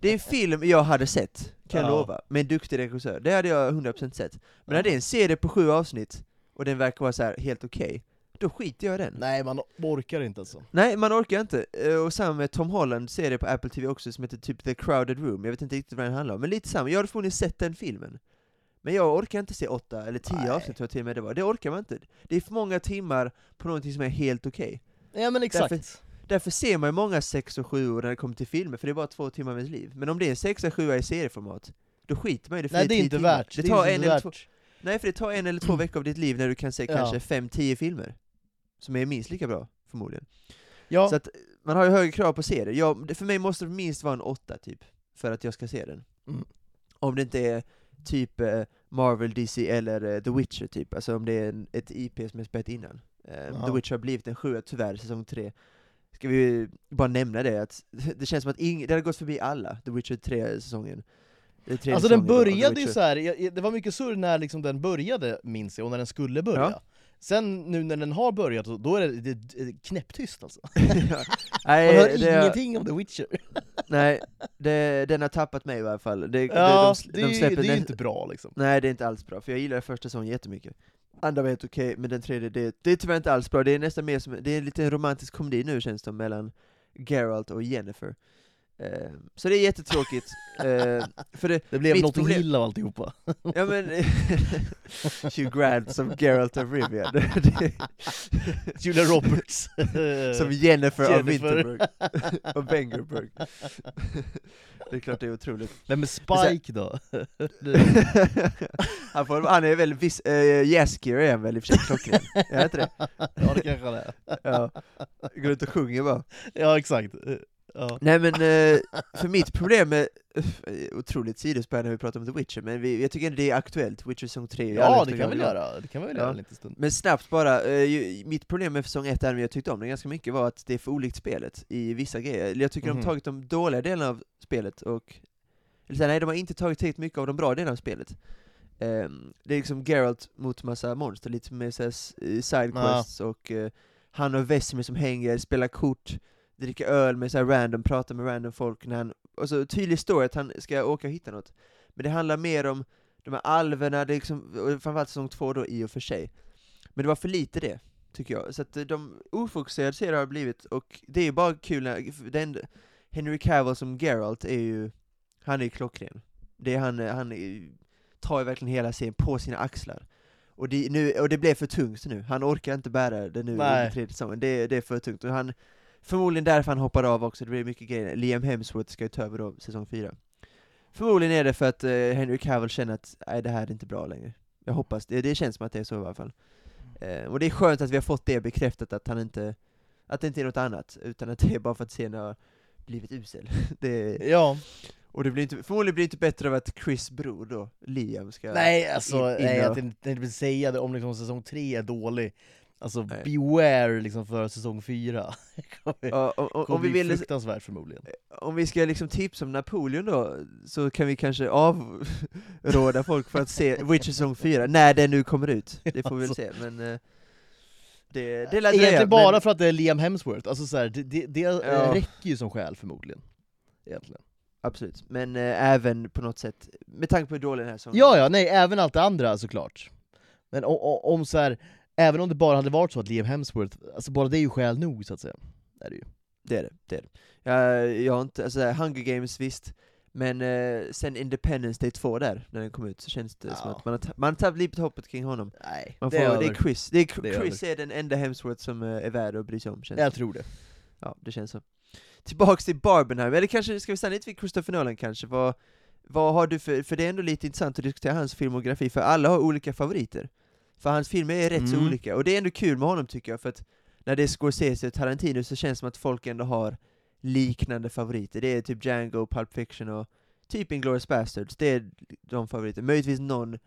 det är en film jag hade sett, kan jag Ja. lova, med en duktig regissör. Det hade jag 100% sett. Men när det är en serie på sju avsnitt, och den verkar vara så här helt okej, då skiter jag i den. Nej man orkar inte alltså. Nej, man orkar inte. Eh, Och samma med Tom Holland serie på Apple TV också som heter typ The Crowded Room, jag vet inte riktigt vad den handlar om, men lite samma. Jag hade förmodligen sett den filmen. Men jag orkar inte se åtta eller tio Nej. avsnitt tror jag till och med det var. Det orkar man inte. Det är för många timmar på någonting som är helt okej. Ja men exakt. Därför- Därför ser man ju många sex och sju när det kommer till filmer, för det är bara två timmar av ens liv. Men om det är en sexa, sjua i serieformat, då skiter man i det för Nej det är inte timmar. värt. Det är tar en eller värt. två, nej, för det tar en eller två veckor av ditt liv när du kan se Ja. kanske fem, tio filmer. Som är minst lika bra, förmodligen. Ja, Så att man har ju högre krav på serier. Jag, det- för mig måste det minst vara en åtta typ, för att jag ska se den. Mm. Om det inte är typ eh, Marvel, DC eller eh, The Witcher typ, alltså om det är en, ett IP som är spelat innan. Eh. The Witcher har blivit en sjua tyvärr, säsong tre. Ska vi bara nämna det, att det känns som att ing, det har gått förbi alla, The Witcher 3-säsongen. Alltså den började ju så här. jag- jag- det var mycket surr när liksom den började minns jag, och när den skulle börja. Ja. Sen nu när den har börjat, då är det, det, knäpptyst alltså. nej, Man hör det, ingenting om The Witcher. nej det, den har tappat mig i alla fall. Det, Ja, de, de, de släpper det är ju inte bra liksom. Nej det är inte alls bra, för jag gillar första säsongen jättemycket. Andra var helt okej, men den tredje, det, det är tyvärr inte alls bra. Det är nästan mer som, det är lite en romantisk komedi nu känns det mellan Geralt och Jennifer. Eh, så det är jättetråkigt. eh, för det, Det blev något problem- illa av alltihopa. ja men, Hugh Grant som Geralt of Rivia. Julia Roberts. som Jennifer, av Jennifer. Winterberg. och Bengerberg. det är klart det är otroligt. Vem är Spike då? han, får, han är väl viss, uh, Jaskier är han väl i och för sig klockren? Är inte det? ja det kanske han är. Ja. Går ut och sjunger bara. Ja exakt. Ja. Nej men, eh, för mitt problem med, eh, otroligt sidospår när vi pratar om The Witcher, men vi, jag tycker ändå det är aktuellt, Witcher säsong 3 Ja det kan vi göra, det kan vi väl Ja. göra en liten stund. Men snabbt bara, eh, mitt problem med säsong 1, även om jag tyckte om den ganska mycket, var att det är för olikt spelet i vissa grejer. Jag tycker de Mhm. har tagit de dåliga delarna av spelet och, eller så nej de har inte tagit tillräckligt mycket av de bra delarna av spelet. Ehm, det är liksom Geralt mot massa monster, lite med sidequests och eh, han och Vesemir som hänger, spelar kort, dricker öl med så här random, pratar med random folk när han, och så tydlig story att han ska åka och hitta något. Men det handlar mer om de här alverna, det är liksom, framförallt säsong två då i och för sig. Men det var för lite det, tycker jag. Så att de ofokuserade serier har blivit, och det är ju bara kul när, den, Henry Cavill som Geralt är ju, han är ju klockren. Det är han, han är, tar ju verkligen hela serien på sina axlar. Och det, nu, och det blev för tungt nu, han orkar inte bära det nu Nej. tredje säsongen, det, det är för tungt. Och han, förmodligen därför han hoppar av också, det blir mycket grejer. Liam Hemsworth ska ju ta över då, säsong fyra. Förmodligen är det för att eh, Henry Cavill känner att nej, det här är inte bra längre. Jag hoppas, det, det känns som att det är så i alla fall. Eh, och det är skönt att vi har fått det bekräftat, att han inte, att det inte är något annat, utan att det är bara för att scenen har blivit usel. det, Ja, och det blir inte, förmodligen blir det inte bättre av att Chris bror då, Liam, ska nej alltså, in- nej, jag tänkte väl säga det om liksom säsong 3 är dålig. Alltså Nej. beware liksom för säsong 4. kommer Ja, om, om, kommer om, vi bli vill, fruktansvärt förmodligen. om vi ska liksom tipsa om Napoleon då, så kan vi kanske avråda folk för att se Witcher säsong 4, när den nu kommer ut. Det får vi väl Alltså. se, men eh, det, det lär dröja, Egentligen bara men, för att det är Liam Hemsworth, alltså så här, det, det, det Ja. räcker ju som skäl förmodligen. Egentligen. Absolut, men eh, även på något sätt, med tanke på hur dålig den här säsongen Ja, ja, nej, även allt det andra såklart. Men om, om så här, även om det bara hade varit så att Liam Hemsworth, alltså bara det är ju skäl nog så att säga. Är det ju. Det är det, det är det. Jag, jag har inte, alltså Hunger Games visst, men eh, sen Independence Day 2 där, när den kom ut, så känns det som Ja. att man har, man har tappat lite hoppet kring honom. Nej, Man det får, är det, är. Chris, det är, Det är Chris är den enda Hemsworth som eh, är värd att bry sig om, känns Jag det. tror det. Ja, det känns så. Tillbaks till Barbenheimer, eller kanske ska vi stanna lite vid Christopher Nolan kanske, vad, vad har du för, för det är ändå lite intressant att diskutera hans filmografi, för alla har olika favoriter. För hans filmer är rätt så Mm. olika, och det är ändå kul med honom tycker jag, för att när det är Scorsese och Tarantino så känns det som att folk ändå har liknande favoriter. Det är typ Django, Pulp Fiction och typ Inglourious Basterds, det är de favoriter. Möjligtvis någon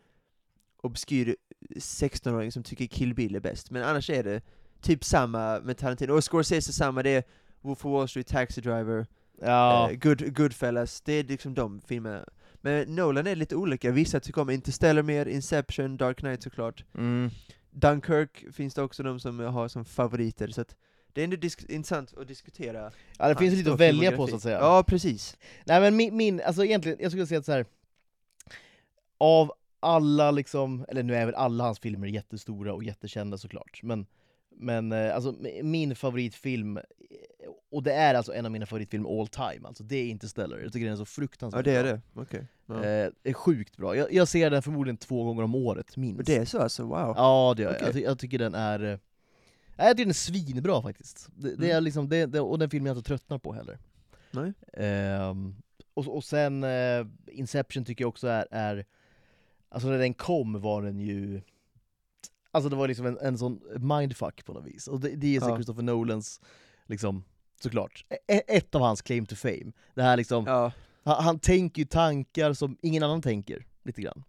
obskyr 16-åring som tycker Kill Bill är bäst, men annars är det typ samma med Tarantino. Och Scorsese samma, det är Wolf of Wall Street, Taxi Driver, Ja, eh, Good, Goodfellas, det är liksom de filmerna. Men Nolan är lite olika, vissa tycker om Interstellar mer, Inception, Dark Knight såklart. mm. Dunkirk finns det också de som har som favoriter, så att det är ändå intressant att diskutera ja det finns lite att välja på så att säga. Ja, precis. Nej men min, min, alltså egentligen, jag skulle säga att så här. av alla liksom, eller nu är väl alla hans filmer jättestora och jättekända såklart, men, men eh, alltså mi- min favoritfilm, och det är alltså en av mina favoritfilmer all time, alltså det är Interstellar, jag tycker den är så Ja, fruktansvärt det är bra. det. Okej. Ja. Eh, är sjukt bra, jag, jag ser den förmodligen två gånger om året, minst. Och det är så alltså, wow. Ja det gör. Okej. Jag, ty- jag tycker den är... eh, nej, Jag tycker den är svinbra faktiskt. Det, det är Mm. liksom, det, det, och den filmen jag inte tröttnar på heller. Nej. Ehm, och, och sen eh, Inception tycker jag också är, är... Alltså när den kom var den ju... Alltså det var liksom en, en sån mindfuck på något vis. Och det, det är så Ja. Christopher Nolans, liksom, såklart, e- ett av hans claim to fame. Det här liksom, Ja, han, han tänker ju tankar som ingen annan tänker, lite grann.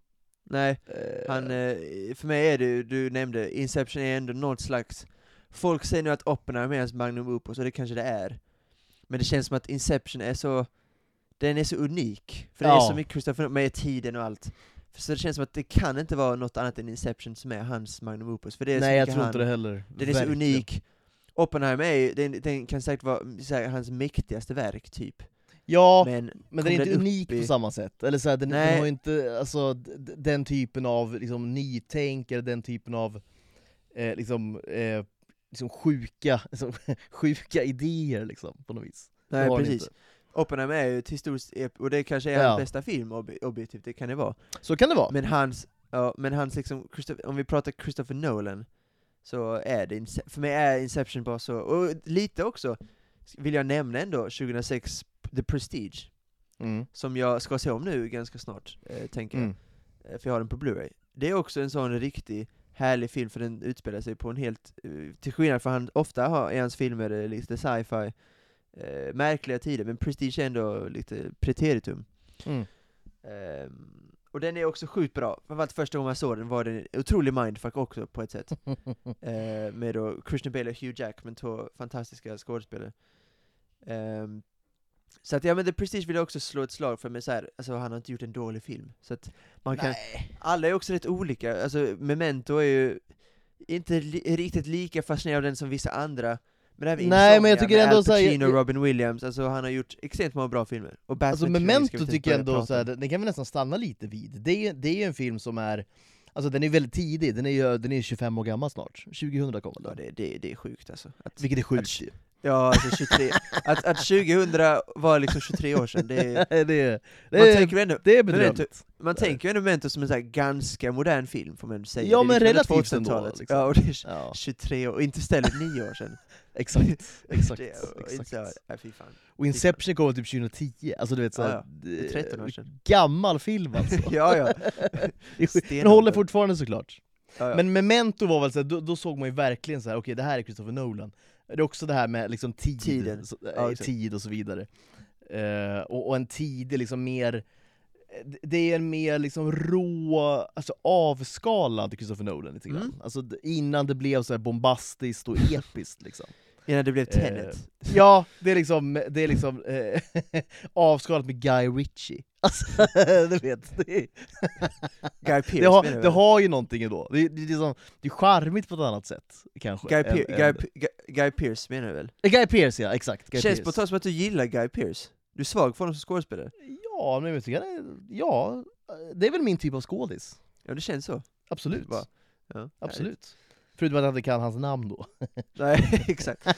nej. Eh, Han, eh, för mig är det, du nämnde, Inception är ändå något slags Folk säger nu att Oppenheimer är hans magnum opus, och det kanske det är Men det känns som att Inception är så Den är så unik, för det är Ja. så mycket Christopher med tiden och allt Så det känns som att det kan inte vara något annat än Inception som är hans magnum opus, för det är så Nej jag tror han, inte det heller. Den är så Verkligen. unik Oppenheimer är ju, den, den kan säkert vara här, hans mäktigaste verk, typ Ja, Men, Men den är inte unik i- på samma sätt, eller så här, den, den har ju inte alltså, den typen av liksom, nytänk, eller den typen av eh, liksom, eh, liksom sjuka, liksom, sjuka idéer liksom, på något vis. Nej precis inte. Oppenheimer är ju ett historiskt och det kanske är Ja. hans bästa film ob objektivt, det kan det vara Så kan det vara. Men hans, ja, men hans liksom, Christopher, om vi pratar Christopher Nolan, så är det, Ince- för mig är Inception bara så, och lite också, vill jag nämna ändå, 2006, The Prestige, Mm. som jag ska se om nu ganska snart, eh, tänker Mm. jag, eh, för jag har den på Blu-ray. Det är också en sån riktig härlig film, för den utspelar sig på en helt, eh, till skillnad från han, ofta har i hans filmer eh, lite sci-fi, eh, märkliga tider, men Prestige är ändå lite preteritum. Mm. Ehm, och den är också sjukt bra, framförallt första gången jag såg den var den en otrolig mindfuck också på ett sätt. Ehm, med då Christian Bale och Hugh Jackman, två fantastiska skådespelare. Ehm, så att ja men The Prestige vill jag också slå ett slag för, men så här, alltså han har inte gjort en dålig film. Så att man kan, Nej. alla är också rätt olika, alltså Memento är ju inte li riktigt lika fascinerad av den som vissa andra, men även Nej, men jag tycker med ändå Al Pacino och jag- Robin Williams, alltså han har gjort extremt många bra filmer. Och Alltså Memento inte tycker jag ändå, så här, den kan vi nästan stanna lite vid. Det är ju det är ju en film som är, alltså den är väldigt tidig, den är ju den är 25 år gammal snart. 2000 kom Ja, den. det, det, det är sjukt alltså. Att, Vilket är sjukt att-. Ja, alltså 23. Att, att 2000 var liksom 23 år sedan, det är, det, det, man är- tänker ändå, det är är bedrövligt. man tänker ju ändå Memento som en så ganska modern film, får man säga. Ja, är men liksom relativt ändå, 2000-talet. liksom. Ja, och det är Ja, 23 år, och Interstellar 9 år sedan. exakt. exakt, exakt. fy fan. Och Inception kom typ 2010, alltså du vet såhär, Ja, Det är 13 år sedan. gammal film alltså. ja, ja. Den håller fortfarande såklart. ja, ja. Men Memento var väl såhär, då, då såg man ju verkligen så här: okej det här är Christopher Nolan. Det är också det här med liksom tid. Så, Ja, eh, tid och så vidare. Eh, och, och en tid är liksom mer, det är en mer liksom rå, alltså avskalad Christopher Nolan lite grann. Mm. Alltså innan det blev så bombastiskt och episkt liksom. Innan det blev Eh, Tenet. Ja, det är liksom, det är liksom eh, avskalat med Guy Ritchie. Alltså, du vet, det, är, Guy Pearce det, har, det har ju någonting ändå. Det, det, det, är som, det är charmigt på ett annat sätt, kanske. Guy, än- Pe- än- Guy, Pe- Guy, Guy Pearce menar du väl? Eh, Guy Pearce ja, exakt. Guy Känns på ett som att du gillar Guy Pearce. Du är svag för honom som skådespelare. Ja, men jag tycker han är, ja, det är väl min typ av skådis. Ja, det känns så. Absolut. Bara, Ja, Absolut. Förutom att jag inte kan hans namn då. Nej, exakt.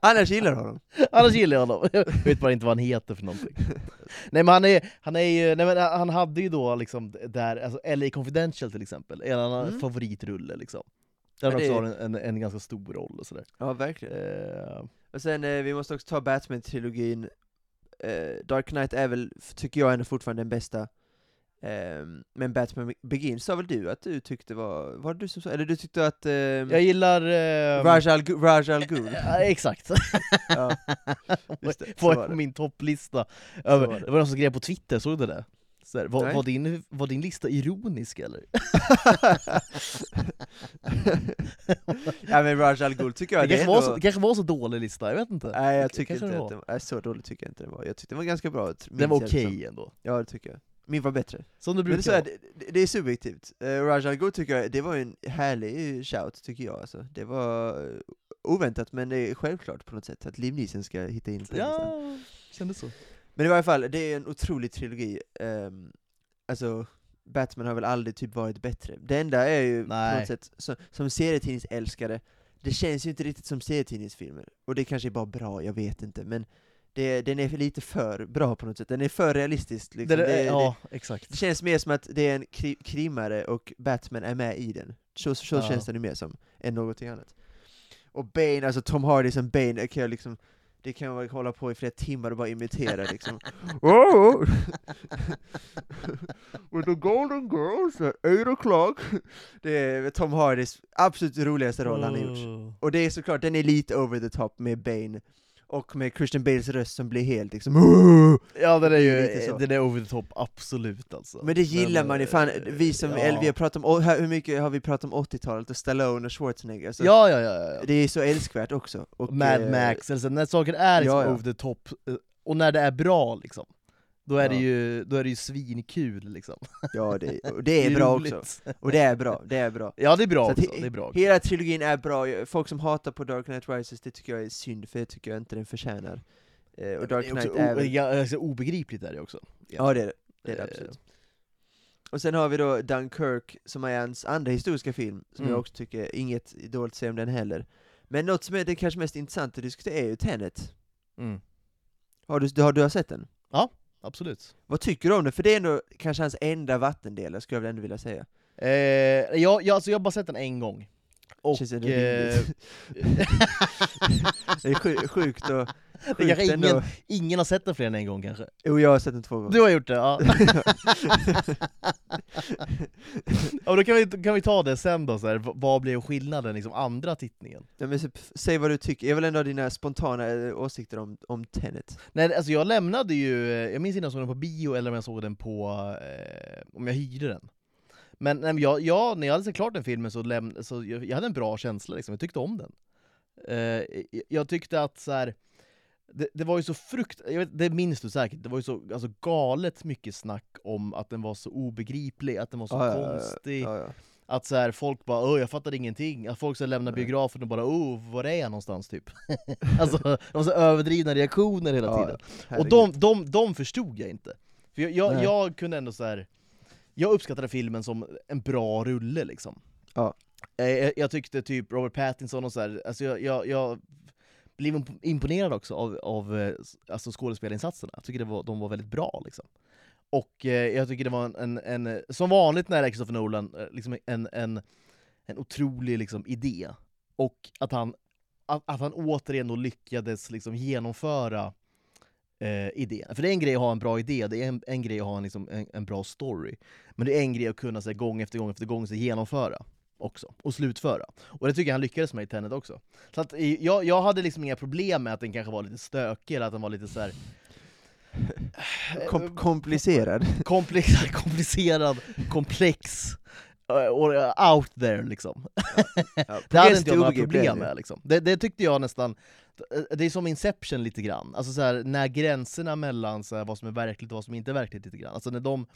Annars gillar du honom. Annars gillar jag honom. Jag vet bara inte vad han heter för någonting. Nej men han är, han är ju, nej men han hade ju då liksom där, alltså LA Confidential till exempel, en annan Mm. favoritrulle liksom. Där Ja, han också är- har en, en, en ganska stor roll och sådär. Ja, verkligen. Eh, Och sen, eh, vi måste också ta Batman-trilogin. Eh, Dark Knight är väl, tycker jag, ändå fortfarande den bästa. Ehm, men Batman Begins sa väl du att du tyckte var, var det du som sa, eller du tyckte att... ehm, jag gillar... Eh, Raj Al, Raj Al Ghul. Ja, exakt. Ja, det, på min topplista. Över, det. det var någon som skrev på Twitter, såg du det? Så här, var, var, din, var din lista ironisk eller? ja men Raj Al Ghul tycker jag det, det, kanske är var så, ändå... kanske var så dålig lista, jag vet inte. Nej jag tycker kanske inte att den var, så dålig tycker jag inte den var. Jag tyckte den var ganska bra. Den var det okej som. ändå. Ja det tycker jag. Min var bättre. Som du Men det, är så brukar. här, det, det- är subjektivt. Uh, Raj Al Ghul tycker jag, det var en härlig shout tycker jag alltså. Det var eh, oväntat men det är självklart på något sätt att Neeson ska hitta in på ja, kändes så. Men i varje fall, det är en otrolig trilogi. Um, alltså, Batman har väl aldrig typ varit bättre. Det enda är ju på Nej. något sätt, som, som serietidningsälskare, det känns ju inte riktigt som serietidningsfilmer. Och det kanske är bara bra, jag vet inte, men det, den är lite för bra på något sätt. Den är för realistisk liksom. Det, det, det, det, ja, exakt. det känns mer som att det är en kri krimare och Batman är med i den. Så, så Ja. känns den ju mer som, än någonting annat. Och Bane, alltså Tom Hardy som Bane, kan jag liksom, det kan man hålla på i flera timmar och bara imitera liksom. oh! With the golden girls at 8 o'clock. Det är Tom Hardys absolut roligaste roll han har gjort. Oh. Och det är såklart, den är lite over the top med Bane, och med Christian Bales röst som blir helt liksom Ja den är ju, den är over the top, absolut alltså. Men det gillar Men, man ju, fan, eh, vi som, ja. eller vi har pratat om, hur mycket har vi pratat om 80-talet och Stallone och Schwarzenegger? Alltså, ja, ja, ja, ja. Det är så älskvärt också. Och, Mad eh, Max, eller så, när saker är liksom ja, ja. over the top, eh, och när det är bra liksom, då är, det, Ja. ju, då är det ju svinkul liksom. Ja, det, och det är bra också. Och det är bra, det är bra. Ja det är bra Så också, det är bra också. Hela trilogin är bra, folk som hatar på Dark Knight Rises, det tycker jag är synd, för det tycker jag inte den förtjänar. Eh, och Dark det är också Knight är väl... ja, alltså, obegripligt är det också. Ja det är det, det, är det Eh, absolut. Och sen har vi då Dunkirk, som är hans andra historiska film, som Mm. jag också tycker, inget dåligt att säga om den heller. Men något som är det kanske mest intressanta att diskutera är ju Tenet. Mm. Har du, har du har sett den? Absolut. Vad tycker du om den? För det är ändå kanske hans enda vattendelare, skulle jag ändå vilja säga. Eh, jag, jag, alltså jag har bara sett den en gång. Och... Känns ändå Eh, det är sju, sjukt och... det kanske ingen, ingen har sett den fler än en gång kanske. Jo, jag har sett den två gånger. Du har gjort det, ja. ja då kan vi, kan vi ta det sen då, så här. vad blev skillnaden, liksom andra tittningen? Ja, men säg vad du tycker, jag vill ändå ha dina spontana eh, åsikter om, om Tenet. Nej alltså jag lämnade ju, eh, jag minns inte om jag såg den på bio eller om jag såg den på, eh, om jag hyrde den. Men, nej, jag, jag, när jag hade sett klart den filmen så, läm, så jag, jag hade en bra känsla, liksom. jag tyckte om den. Eh, jag tyckte att så här, det, det var ju så frukt, jag vet, det minns du säkert, det var ju så alltså, galet mycket snack om att den var så obegriplig, att den var så Ja, ja, ja, konstig, Ja, ja. att så här, folk bara åh jag fattar ingenting, att folk så här, lämnar biografen och bara åh var är jag någonstans typ? alltså, de har så överdrivna reaktioner hela tiden. Och de, de, de förstod jag inte. För jag, jag, jag kunde ändå så här. jag uppskattade filmen som en bra rulle liksom. Eh, Jag, jag tyckte typ Robert Pattinson och så här, alltså jag, jag, jag blev imponerad också av, av eh, alltså skådespelarinsatserna. Jag tycker det var, de var väldigt bra. Liksom. Och eh, jag tycker det var en, en, en som vanligt när det är Christopher Nolan, eh, liksom en, en, en otrolig liksom, idé. Och att han, att, att han återigen då lyckades liksom, genomföra eh, idén. För det är en grej att ha en bra idé, det är en, en grej att ha en, liksom, en, en bra story. Men det är en grej att kunna så här, gång efter gång efter gång så här, genomföra också, och slutföra. Och det tycker jag han lyckades med i Tenet också. Så att, jag, jag hade liksom inga problem med att den kanske var lite stökig, eller att den var lite så här Kom komplicerad. komplex, komplicerad, komplex, eh, och eh, out there liksom. Ja, Det hade inte jag några problem med liksom. det, det tyckte jag nästan, det är som Inception lite grann, alltså så här, när gränserna mellan så här, vad som är verkligt och vad som inte är verkligt lite grann, alltså när de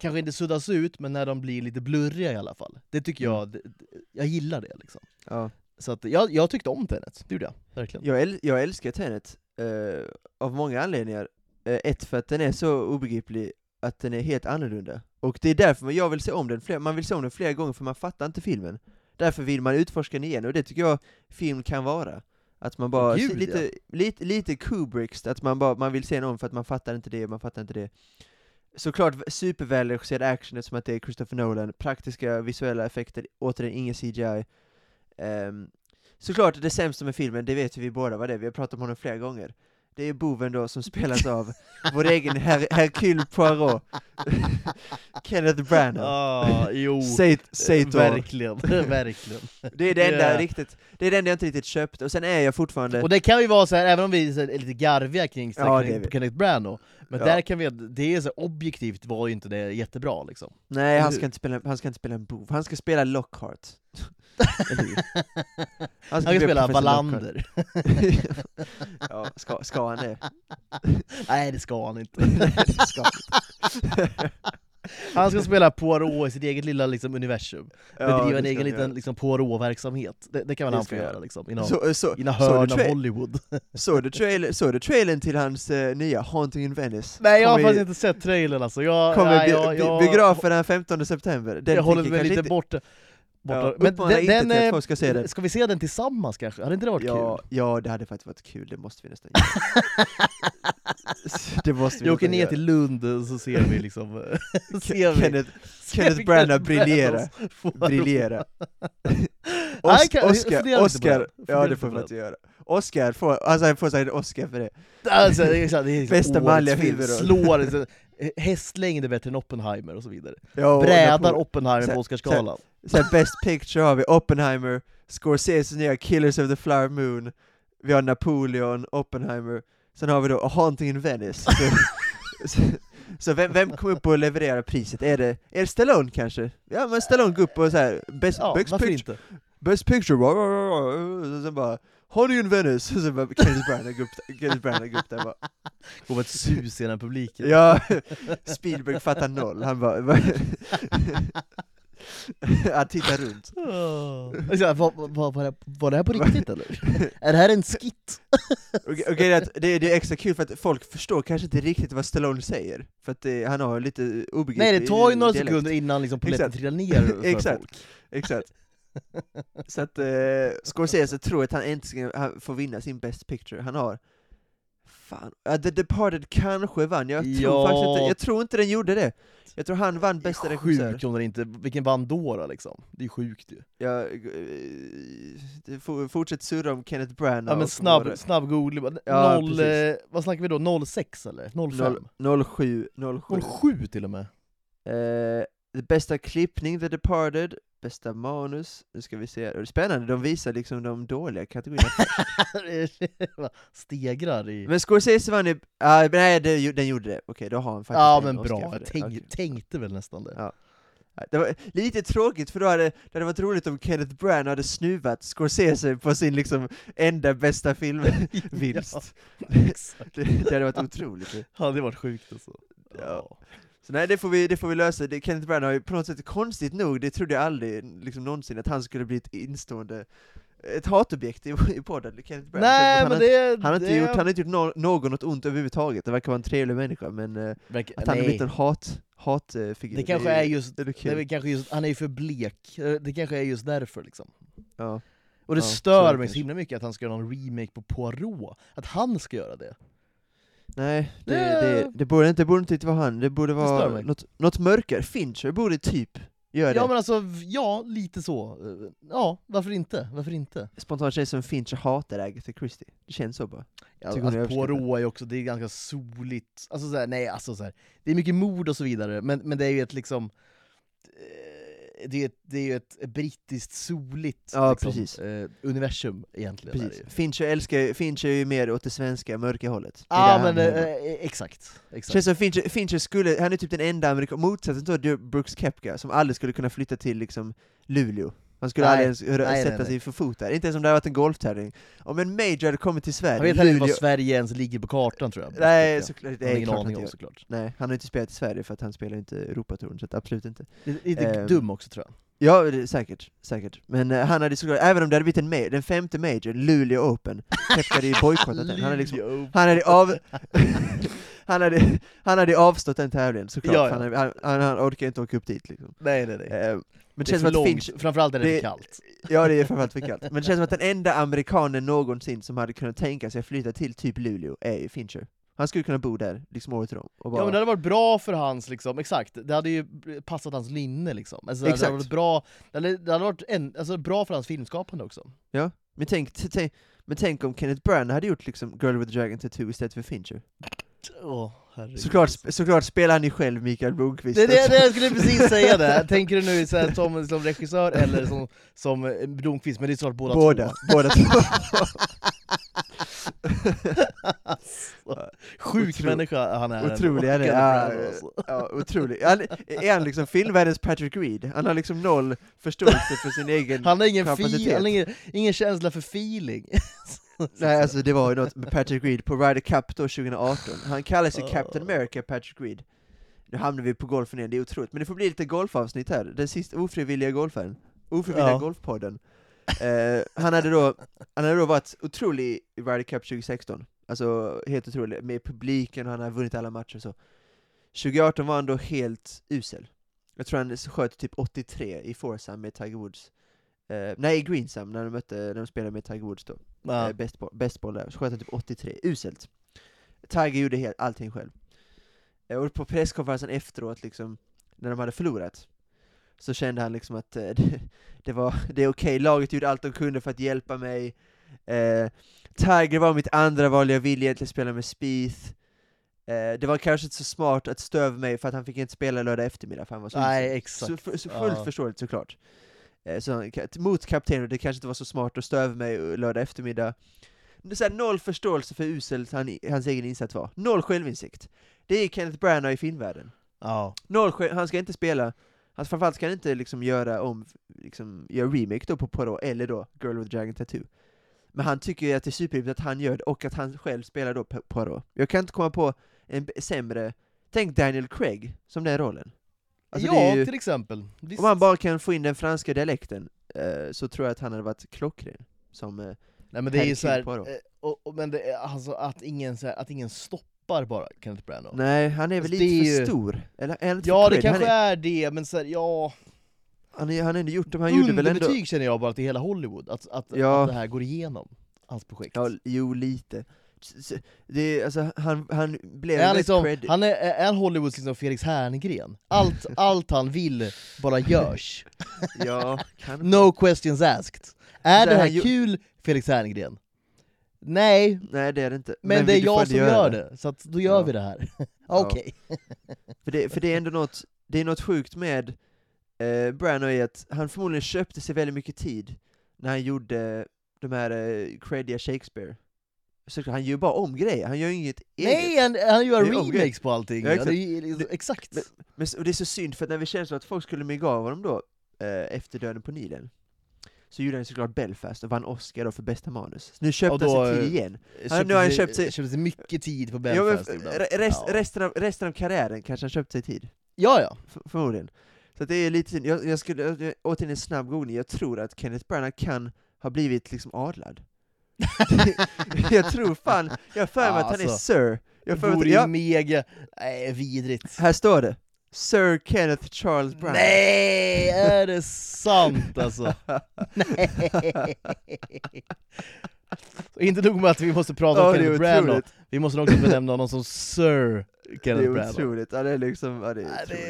kanske inte suddas ut, men när de blir lite blurriga i alla fall. Det tycker jag, det, det- jag gillar det liksom. Ja. Så att jag, jag tyckte om Tenet, det gjorde jag, verkligen. Jag, äl jag älskar Tenet, eh, av många anledningar. Eh, ett, för att den är så obegriplig att den är helt annorlunda. Och det är därför jag vill se om den, fler, man vill se om den flera gånger för man fattar inte filmen. Därför vill man utforska den igen, och det tycker jag film kan vara. Att man bara, Gud, lite, lite, lite Kubricks, att man bara, man vill se den om för att man fattar inte det, man fattar inte det. Såklart supervälregisserad action eftersom att det är Christopher Nolan, praktiska visuella effekter, återigen ingen CGI. Um, ehm, såklart det sämsta med filmen, det vet vi båda vad det är, vi har pratat om honom flera gånger. Det är boven då som spelas av vår egen Her Hercule Poirot, Kenneth Branagh. Ah, jo, verkligen, verkligen. Det är det enda Ja. riktigt, det är det enda jag inte riktigt köpte, och sen är jag fortfarande Och det kan ju vara så här, även om vi är lite garviga kring Ja, Kenneth. Kenneth Branagh, men Ja. där kan vi, det är så här, objektivt var ju inte det jättebra liksom. Nej, han ska, inte spela, han ska inte spela en bov, han ska spela Lockhart. Han ska bli spela Wallander. Ja, ska, ska han det? Nej det ska han inte. Nej, ska han inte. Han ska spela Poirot i sitt eget lilla liksom, universum. Ja, Bedriva det en ska egen liten liksom, Poirot-verksamhet. Det, det kan väl Det han ska få göra liksom, i någon, Så, så, i någon så hörn av Hollywood. så du trail, så du trailern till hans eh, nya Haunting in Venice? Nej jag har faktiskt inte sett trailern alltså. Jag, Kommer nej, jag, jag, biografen den 15 september. Den jag håller mig lite inte- borta. Borta. Ja, men den, den, eh, folk ska se den. Ska vi se den tillsammans kanske? Hade inte det varit Ja, kul? ja, det hade faktiskt varit kul, det måste vi nästan göra. det måste vi Vi åker ner göra. till Lund och så ser vi liksom... ser vi, Kenneth, Kenneth vi Branagh briljera. briljera. Os Oscar, Oscar, ja det får man inte göra. Oscar får, alltså han får en Oscar för det. Alltså, det är, så det är Bästa manliga film. huvudroll. Slår, så- hästlängd är bättre än Oppenheimer och så vidare. Ja, Brädar Oppenheimer så- på Oscarsgalan. Sen Best Picture har vi Oppenheimer, Scorseses nya Killers of the Flower Moon, vi har Napoleon, Oppenheimer, sen har vi då A Haunting in Venice. Så, vem, vem kommer upp och levererar priset? Är det, är det Stallone kanske? Ja men Stallone går upp och så här, Best, Ja, best, picture, inte? best Picture, och sen bara Haunting in Venice, och sen bara Kenneth Branagh går upp, Kenneth Branagh går upp där bara Går med ett sus i den publiken. Ja, Spielberg fattar noll, han bara... han tittar runt. Oh. Var, var, var, det, var det här på riktigt eller? är det här en skit? Och, och grejen är det, det är extra kul för att folk förstår kanske inte riktigt vad Stallone säger, för att det, han har lite obegriplig Nej det tar ju några dialekt. sekunder innan liksom polletten trillar ner för Exakt. folk. Exakt. Så att eh, Scorsese tror att han äntligen får vinna sin Best Picture, han har Fan, ja, The Departed kanske vann, jag tror Ja. faktiskt inte, jag tror inte den gjorde det. Jag tror han vann bästa regissör. sjukt om den inte, vilken vann då, då liksom? Det är sjukt ju. Ja, eh, det får, fortsätt surra om Kenneth Branagh Ja men snabb, snabb googling, Ja, noll, eh, vad snackar vi då? 06 eller? 05? Noll- 07, 07. 07 till och med? Eh, det bästa klippning, The Departed, bästa manus, nu ska vi se, det är spännande, de visar liksom de dåliga kategorierna Stegrar i... Men Scorsese vann ju, ah, nej det, den gjorde det, okej då har han faktiskt ja en men Oscar bra, jag tänk, Okej. tänkte väl nästan det. Ja. Det var lite tråkigt för då hade det hade varit roligt om Kenneth Branagh hade snuvat Scorsese på sin liksom enda bästa filmvinst. Exakt. det, det hade varit otroligt. Ja, det varit sjukt alltså. Ja. Så nej, det får vi, det får vi lösa. Det, Kenneth Branagh har ju på något sätt, konstigt nog, det trodde jag aldrig liksom någonsin, att han skulle bli ett instående, ett hatobjekt i, i podden, Kenneth Branagh. Nej han, men har, det... han har inte det... gjort, han har inte gjort no, någon något ont överhuvudtaget, det verkar vara en trevlig människa, men eh, Verkar- att han har nej. blivit en hat, hatfigur. Det kanske är just, det är det väl kanske just, han är ju för blek, Eh, det kanske är just därför liksom. Ja. Och det Ja, stör det mig så himla mycket att han ska göra någon remake på Poirot, att han ska göra det. Nej, det, Det- det, det, borde inte, det borde inte vara han, det borde stör vara mig. något, något mörkare. Fincher borde typ göra Ja det. men alltså, ja, lite så. Ja, varför inte? Varför inte? Spontant känns det som Fincher hatar Agatha Christie. Det känns så bara. Ja, Tycker hon är alltså, överskattad. Poirot är också, det är ganska soligt, alltså så här, nej alltså så här, det är mycket mord och så vidare, men, men det är ju ett liksom eh, det är, ett, det är ju ett brittiskt soligt Ja, liksom, eh, universum egentligen. Precis. Fincher älskar, Fincher är ju mer åt det svenska mörka hållet. Ja där men eh, eh, exakt, exakt. Känns som Fincher, Fincher skulle, han är typ den enda amerikan, motsatsen till Brooks Kepka, som aldrig skulle kunna flytta till liksom Luleå. Han skulle Nej. aldrig ens Nej, sätta nej, sig för fot där, inte ens om det hade varit en golftävling. Om en major hade kommit till Sverige, Jag vet inte var Sverige ens ligger på kartan tror jag. Nej, såklart, det är ingen aning om såklart. Nej, han har inte spelat i Sverige för att han spelar inte Europatouren, så absolut inte. Lite, lite Ehm. dum också tror jag. Ja, det, säkert, säkert. Men eh, han hade såklart, även om det hade blivit en major, den femte major, Luleå Open, hade ju bojkottat den. Han hade liksom. Han hade av... han, hade, han hade avstått den tävlingen såklart, Ja, ja. för Han, han, han, han orkar inte åka upp dit liksom. Nej nej nej. Eh, Men det det är känns för som att långt, Finch, framförallt är det, det- för kallt. ja det är framförallt för kallt, men det känns som att den enda amerikanen någonsin som hade kunnat tänka sig att flytta till typ Luleå är ju Fincher. Han skulle kunna bo där, liksom året om. Bara, Ja men det hade varit bra för hans, liksom, exakt, det hade ju passat hans linne liksom. Alltså, det Exakt. hade varit bra, det hade, det hade varit en, alltså, bra för hans filmskapande också. men, tänk, tänk, men tänk om Kenneth Branagh hade gjort liksom Girl with the Dragon Tattoo istället för Fincher. Herregud. Såklart, såklart spelar han ju själv Mikael Blomkvist Det, det, också. det, jag skulle precis säga det, tänker du nu så här, som, som regissör eller som, som eh, Blomkvist, men det är såklart båda, Båda, två. båda två. Alltså, Sjuk Otro- människa han är. Otrolig han är, alltså. ja, otrolig. Han, är han liksom filmvärldens Patrick Reed? Han har liksom noll förståelse för sin egen... Han har ingen, kapacitet. han har ingen, ingen känsla för feeling. Nej alltså det var ju något med Patrick Reed på Ryder Cup då 2018, han kallar sig. Captain America Patrick Reed. Nu hamnar vi på golfen igen, det är otroligt, men det får bli lite golfavsnitt här, den sista ofrivilliga golfaren, ofrivilliga Ja. golfpodden. Eh, han, hade då, han hade då varit otrolig i Ryder Cup 2016, alltså helt otrolig, med publiken och han har vunnit alla matcher och så. 2018 var han då helt usel. Jag tror han sköt typ 83 i Foursome med Tiger Woods. Eh, nej, i Greensam, när de, mötte, när de spelade med Tiger Woods då. Ja. Eh, bäst, boll, bäst boll där, så sköt han typ 83, uselt. Tiger gjorde helt, allting själv. Eh, Och på presskonferensen efteråt, liksom, när de hade förlorat, så kände han liksom att eh, det, det var det är okej, laget gjorde allt de kunde för att hjälpa mig. Eh, Tiger var mitt andra val, jag ville egentligen spela med Spieth. Eh, det var kanske inte så smart att stöva mig för att han fick inte spela lördag eftermiddag för han var så Nej, exakt. Så, så fullt Ja. förståeligt såklart. Eh, Så, mot kaptenen, det kanske inte var så smart att stöva mig lördag eftermiddag. Så här, noll förståelse för hur uselt han, hans egen insats var. Noll självinsikt. Det är Kenneth Branagh i filmvärlden. Ja. Noll han ska inte spela, han framförallt ska han inte liksom göra om, liksom, göra remake då på Poirot, eller då Girl with Dragon Tattoo. Men han tycker ju att det är superviktigt att han gör det, och att han själv spelar då Poirot. Jag kan inte komma på en sämre, tänk Daniel Craig som den rollen. Alltså ja, det ju, till exempel. Visst. om han bara kan få in den franska dialekten, eh, så tror jag att han hade varit klockren. Som, eh, Nej men det är ju såhär, eh, och, och, men det alltså att ingen, så här, att ingen stoppar bara Kenneth Branagh. nej, han är väl Alltså, lite det för ju- stor? Eller inte Ja det kanske är, är det, men så här, ja, han, är, han har ändå gjort dem, han gjorde väl ändå... underbetyg känner jag bara till hela Hollywood, att, att, Ja. att det här går igenom, hans projekt. Ja, jo lite. Det alltså, han, han blev är han, liksom, han är, är han Hollywoods liksom Felix Herngren? Allt, allt han vill bara görs. Ja. No questions asked. Är Så det här ju- kul, Felix Herngren? Nej, Nej det är det inte. men, det är jag som gör det, så att då gör Ja. vi det här. Okej. För det, för det är ändå något, det är något sjukt med eh, Branagh i att han förmodligen köpte sig väldigt mycket tid när han gjorde de här eh, creddiga Shakespeare. Så han gör ju bara om grejer, han gör ju inget eget. Nej, han, han gör Det remakes på allting. Ja, Ja, exakt. det är, liksom, exakt. Men- Men, och det är så synd, för när vi kände så att folk skulle mygga av honom då, eh, efter Döden på Nilen, så gjorde han såklart Belfast och vann Oscar då för bästa manus. Så nu köpte han sig tid igen. Köpte nu har han köpt sig- köpte sig mycket tid på Ja, men, Belfast ibland. re- rest, Ja. resten, av, resten av karriären kanske han köpt sig tid. Ja, ja. F- förmodligen. Så det är lite synd. Jag, jag skulle, jag- återigen en snabb googling, jag tror att Kenneth Branagh kan ha blivit liksom adlad. jag tror fan, jag har för mig att han är alltså, Sir. Jag har Det för mig vore att, ju ja, mega... Nej, vidrigt. här står det. Sir Kenneth Charles Brown. Nej, är det sant alltså? Nej! Inte nog med att vi måste prata om Ja, det är Kenneth Branagh, otroligt. vi måste också benämna honom som Sir Det Kenneth är Branagh. otroligt. Ja, det är liksom, ja, det är Nej, otroligt.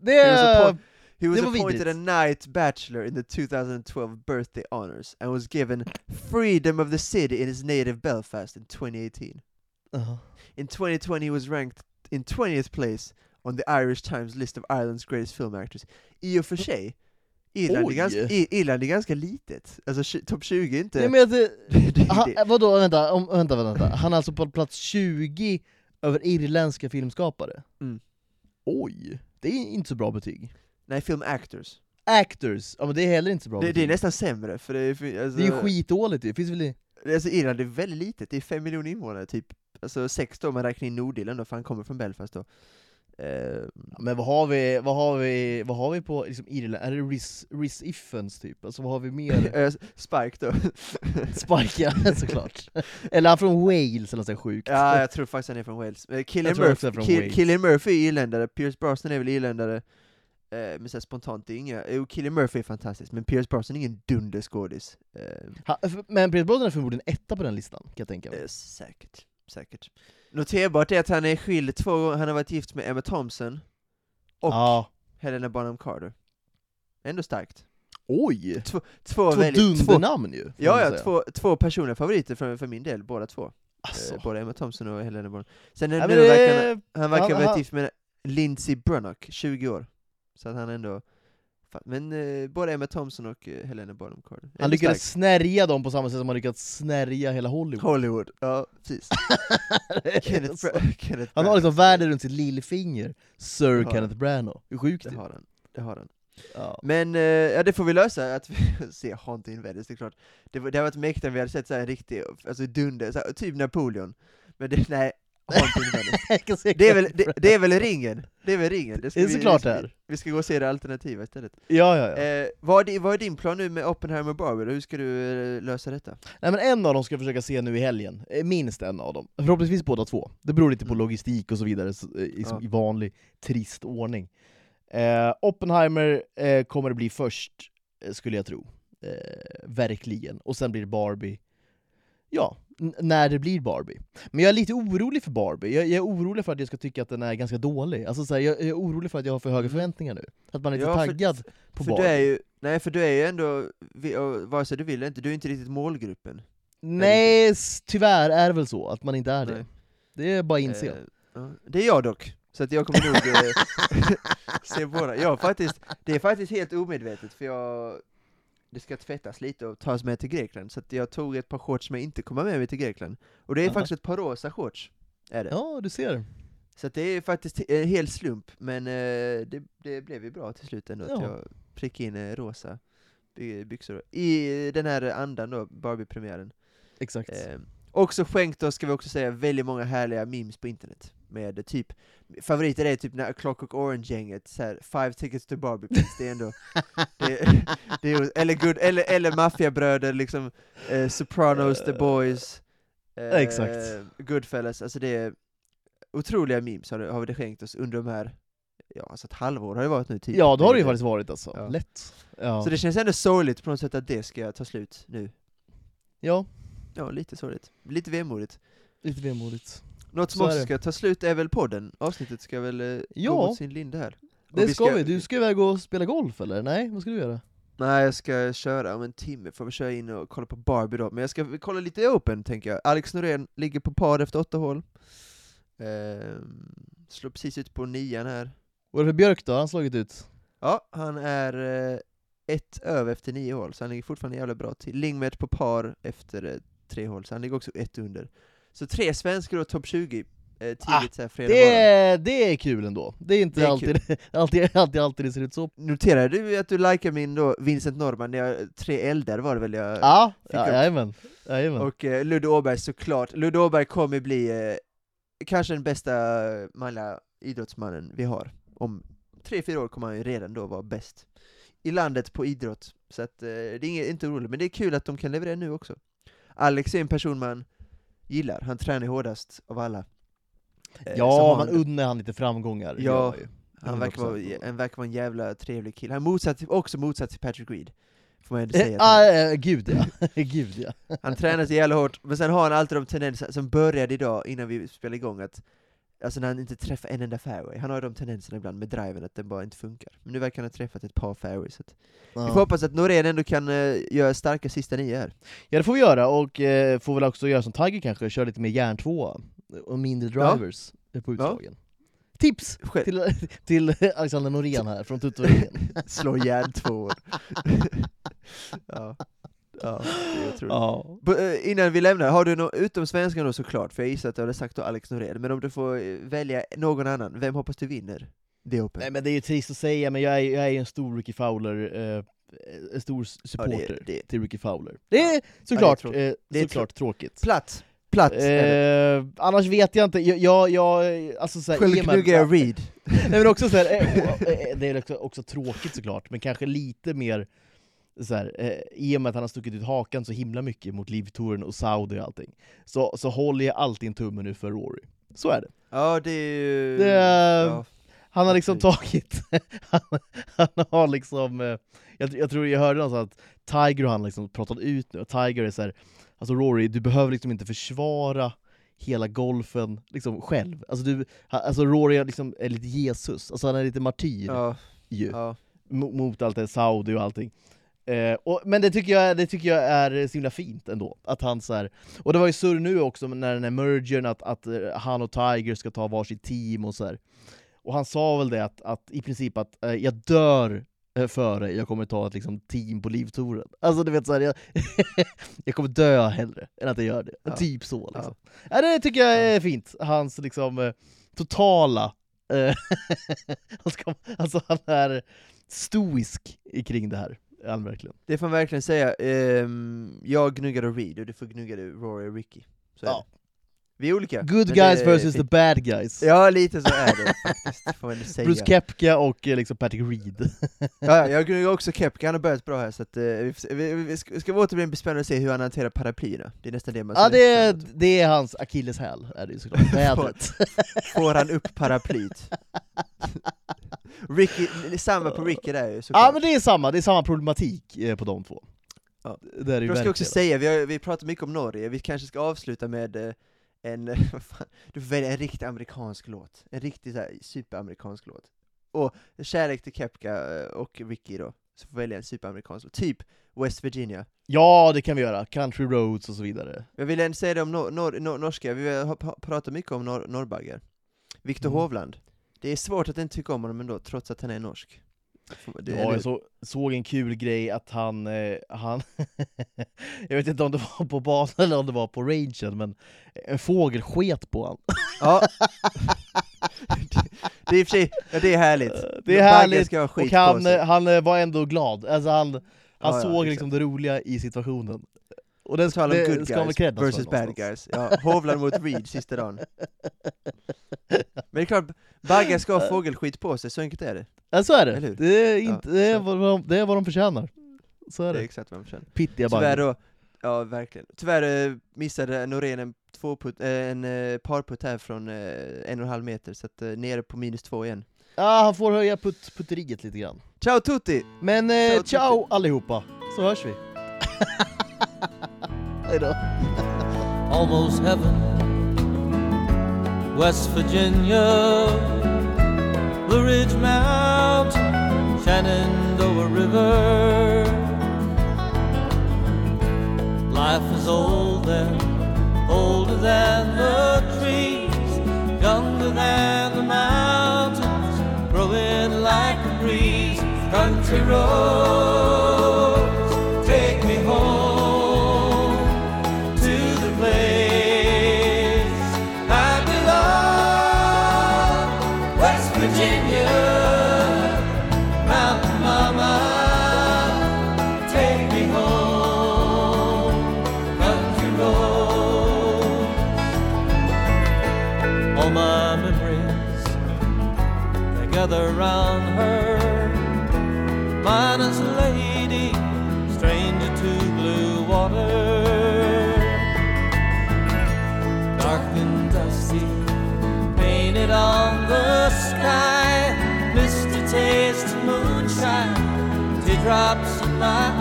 det, det was, är... he was appointed a Knight Bachelor in the 2012 birthday honors and was given freedom of the city in his native Belfast in 2018. Ja. In 2020 he was ranked in 20th place on the Irish Times list of Ireland's greatest film actors. I och för sig, Irland är, ganska, Irland är ganska litet. Alltså topp 20 är inte... Nej, men är han, vadå, vänta, om, vänta, vänta, han är alltså på plats 20 över irländska filmskapare? Mm. Oj, det är inte så bra betyg. Nej, film actors. Actors, ja men det är heller inte så bra Det, det är nästan sämre, för det är, för- alltså, det är ju skitdåligt ju, finns väl i... Alltså Irland är väldigt litet, det är fem miljoner invånare typ. Alltså sex då om man räknar in Nordirland då, för han kommer från Belfast då. Ja, Men vad har vi, vad har vi, vad har vi på liksom Irland? Är det Riz, Riz Iffens typ? Alltså vad har vi mer? Spike då. Spike, ja, såklart. Eller han från Wales eller något sjukt? ja, jag tror faktiskt han är från Wales. Eh, också Murphy, han är från Kill, Wales. Cillian Murphy är irländare, Pierce Brosnan är väl irländare. Eh, men så spontant, det är inga... Jo, Cillian Murphy är fantastisk, men Pierce Brosnan är ingen dunderskådis. Eh, f- men Pierce Brosnan är förmodligen etta på den listan, kan jag tänka mig. Eh, säkert, säkert. Noterbart är att han är skild två gånger, han har varit gift med Emma Thompson och Ja. Helena Bonham Carter. Ändå starkt. Oj! Två, Två två, dundernamn ju! ja, ja, två, två personliga favoriter för, för min del, båda två. Alltså. Eh, både Emma Thompson och Helena Bonham Sen Ja, nu verkar han, han verkar ha varit gift med Lindsey Brunnock, 20 år. Så att han ändå... Men eh, både Emma Thompson och eh, Helena Bonham Carter. Han lyckades starkt. snärja dem på samma sätt som han lyckats snärja hela Hollywood. Hollywood, ja precis. Kenneth, Bra- Kenneth han har liksom världen runt sitt lillfinger, Sir Det Kenneth Branagh. Hur sjukt Det det har han. Det har han. ja. Men, eh, ja det får vi lösa, att vi ser Haunting Venice, det är klart. Det, det har varit mäktigt om vi hade sett så här en riktig, alltså dunder, så här, typ Napoleon. Men det, nej, Det är, väl, det, det är väl ringen? Det är väl ringen? ska Det är vi- såklart vi, det är. Vi ska gå och se det alternativa istället. Ja, ja, ja. Eh, vad, är, vad är din plan nu med Oppenheimer Barbie? Hur ska du eh, lösa detta? Nej men en av dem ska jag försöka se nu i helgen, Eh, minst en av dem. Förhoppningsvis båda två. Det beror lite på Mm. logistik och så vidare, eh, i, Ja. i vanlig trist ordning. Eh, Oppenheimer eh, kommer det bli först, skulle jag tro. Verkligen. Och sen blir det Barbie. Ja, när det blir Barbie. Men jag är lite orolig för Barbie, jag, jag är orolig för att jag ska tycka att den är ganska dålig. Alltså, så här, jag, jag är orolig för att jag har för höga förväntningar nu. Att man är lite Mm. Ja, för- taggad på För Barbie. du är ju, nej för du är ju ändå, vare sig du vill eller inte, du är inte riktigt målgruppen. Nej, tyvärr är det väl så att man inte är det. Nej. Det är bara att inse. Eh. Det är jag dock, så att jag kommer nog eh, se båda. Jag faktiskt, det är faktiskt helt omedvetet, för jag det ska tvättas lite och tas med till Grekland, så att jag tog ett par shorts som jag inte kommer med mig till Grekland. Och det är Aha. faktiskt ett par rosa shorts, är det. Ja, du ser. Så att det är faktiskt en hel slump, men eh, det, det blev ju bra till slut ändå, att Ja. jag prickade in eh, rosa by- byxor. I den här andan då, Barbie-premiären. Exakt. Eh, också skänkt oss, ska vi också säga, väldigt många härliga memes på internet. Med typ, favoriter är typ när Clockwork Orange-gänget, såhär, five tickets to Barbie please, det är ändå, det, det är, eller, good, eller, eller maffiabröder, liksom, eh, Sopranos, The Boys, eh, Exakt. Goodfellas, alltså det är otroliga memes har, har vi det skänkt oss under de här, ja alltså ett halvår har det varit nu typ. ja, det har det ju faktiskt varit alltså. Ja. Lätt. Ja. Så det känns ändå sorgligt på något sätt att det ska ta slut nu. ja, Ja, lite sorgligt. Lite vemodigt. lite vemodigt. Något som också ska ta slut är väl podden? Avsnittet ska väl eh, Ja. gå mot sin linda här? Och Det ska, vi. Du ska iväg och spela golf eller? Nej, vad ska du göra? Nej, jag ska köra om en timme, får vi köra in och kolla på Barbie då. Men jag ska kolla lite open, tänker jag. Alex Norén ligger på par efter åtta hål. Ehm, slår precis ut på nian här. Vad är det för Björk då? Har han slagit ut? Ja, han är eh, ett över efter nio hål, så han ligger fortfarande jävla bra till. Lingmet på par efter eh, tre hål, så han ligger också ett under. Så tre svenskar och topp 20 eh, tidigt Ah, så här fredag Det är, det är kul ändå. Det är inte Det är alltid, alltid, alltid, alltid det ser ut så. Noterade du att du likade min då, Vincent Norman, när jag, tre eldar var det väl jag... Ja, fick ja upp. jajamän. jajamän. Och eh, Ludde Åberg såklart, Ludde Åberg kommer bli eh, kanske den bästa manliga idrottsmannen vi har. Om tre, fyra år kommer han ju redan då vara bäst i landet på idrott. Så att, eh, det är inget, inte oroligt, men det är kul att de kan leverera nu också. Alex är en person man gillar, han tränar hårdast av alla Eh, Ja, man han- unnar han lite framgångar. Ja. Han verkar, vara, 100%. han verkar vara en jävla trevlig kille. Han motsatt, också motsatt till Patrick Reed. Får man ändå säga. Eh, han- ah, eh, gud ja. gud ja. Han tränar så jävla hårt, men sen har han alltid de tendenser som började idag innan vi spelade igång att Alltså när han inte träffar en enda fairway, han har ju de tendenserna ibland med driven att den bara inte funkar. Men nu verkar han ha träffat ett par fairways. Så att Vi får Ja. hoppas att Norén ändå kan eh, göra starka sista nio här. ja, det får vi göra, och eh, får väl också göra som Tiger kanske, köra lite mer järntvåa och mindre Ja. drivers på utslagen. Tips Själv, till, till Alexander Norén här från Tuttoringen. slå järntvåor. ja. Ja, det är ja. Eh, Innan vi lämnar, har du något, utom svenskan då såklart, för jag gissar att du hade sagt då Alex Norén, men om du får eh, välja någon annan, vem hoppas du vinner? The Open? Nej men det är ju trist att säga, men jag är, jag är en stor Ricky Fowler, eh, en stor s- Ja, det- supporter det- till Ricky Fowler. Det är såklart, tråkigt. eh, Det är såklart tråkigt. Platt! Platt! är det. Eh, annars vet jag inte, jag, jag, jag alltså såhär, Själv i och med- knuggar jag Reed. Nej men också så här, eh, och, eh, det är också, också tråkigt såklart, men kanske lite mer så här, eh, i och med att han har stuckit ut hakan så himla mycket mot Livtouren och Saudi och allting, så, så håller jag alltid en tumme nu för Rory. Så är det. Ja, det är ju... Det är- ja. Han har liksom tagit, han, han har liksom, eh, jag, jag tror jag hörde någonstans att Tiger och han liksom pratat ut nu, och Tiger är så här, alltså Rory, du behöver liksom inte försvara hela golfen liksom själv. Alltså, du, alltså Rory är, liksom, är lite Jesus, alltså han är lite martyr Ja, ju, ja. mo- mot allt det Saudi och allting. Eh, och, men det tycker, jag, det tycker jag är så himla fint ändå, att han så här, och det var ju surr nu också när den här mergern, att, att eh, han och Tiger ska ta varsitt team och så här. Och han sa väl det att, att i princip att eh, jag dör eh, före jag kommer ta ett liksom, team på livtouren. Alltså du vet såhär, jag, jag kommer dö hellre än att jag gör det. Ja. Typ så liksom. Ja. det tycker jag är fint, hans liksom eh, totala han ska- Alltså han är stoisk kring det här, är han verkligen. Det får man verkligen säga. Ehm, jag gnuggade Reed och du får gnugga Rory och Ricky. Så är Ja. det. Vi är olika. Good guys versus the bad guys. Ja, lite så är det faktiskt, får man säga. Bruce Kepka och eh, liksom Patrick Reed. Ja, ja, jag gnuggar också Kepka, han har börjat bra här, så att, eh, vi, vi, vi, ska, ska återigen bli spännande att se hur han hanterar paraplyerna. Det är nästan det man ja, det är, det är hans akilleshäl, är det ju såklart. Vädret. Får han upp paraplyt? Ricky, samma på Ricky där ju såklart. Ja men det är samma, det är samma problematik eh, på de två. Ja. Det är Jag ska också säga, vi, har, vi pratar mycket om Norge, vi kanske ska avsluta med en, fan, du får välja en riktig amerikansk låt, en riktig så här, superamerikansk låt. Och kärlek till Kepka eh, och Ricky då, så får välja en superamerikansk låt, typ West Virginia. Ja, det kan vi göra. Country roads och så vidare. Jag vill ändå säga det om nor nor nor norska, vi har har pratat mycket om nor norrbaggar. Viktor Mm. Hovland. Det är svårt att inte tycka om honom ändå, trots att han är norsk. Det, Ja, jag så, såg en kul grej att han, eh, han jag vet inte om det var på banan eller om det var på rangen, men en fågel sket på han. Ja. det, det är i och för sig, ja, det är härligt. Det är härligt, och han, eh, han eh, var ändå glad. Alltså han, han Ja, ja, såg exakt. liksom det roliga i situationen. Och den om det good ska guys versus bad guys. Ja, Hovland mot Reed sista dagen. Men det är klart, baggar ska ha fågelskit på sig, så enkelt är det. Ja, så är det. Det är, Ja, inte, det, är vad de, det är vad de förtjänar. Så är Det är det. exakt vad man känner. Pittiga Tyvärr baggar. då, ja verkligen. Tyvärr eh, missade Norén en, eh, en eh, parputt här från en och en halv meter, så att, nere på minus två igen. Ja, han får höja putt, putteriet lite grann. Ciao tutti! Men Ciao, eh, ciao Tutti. allihopa, så hörs vi. Hejdå. almost heaven. West Virginia, Blue Ridge Mountain, Shenandoah River. Life is old and older than the trees, younger than the mountains, growing like a breeze. Country roads, my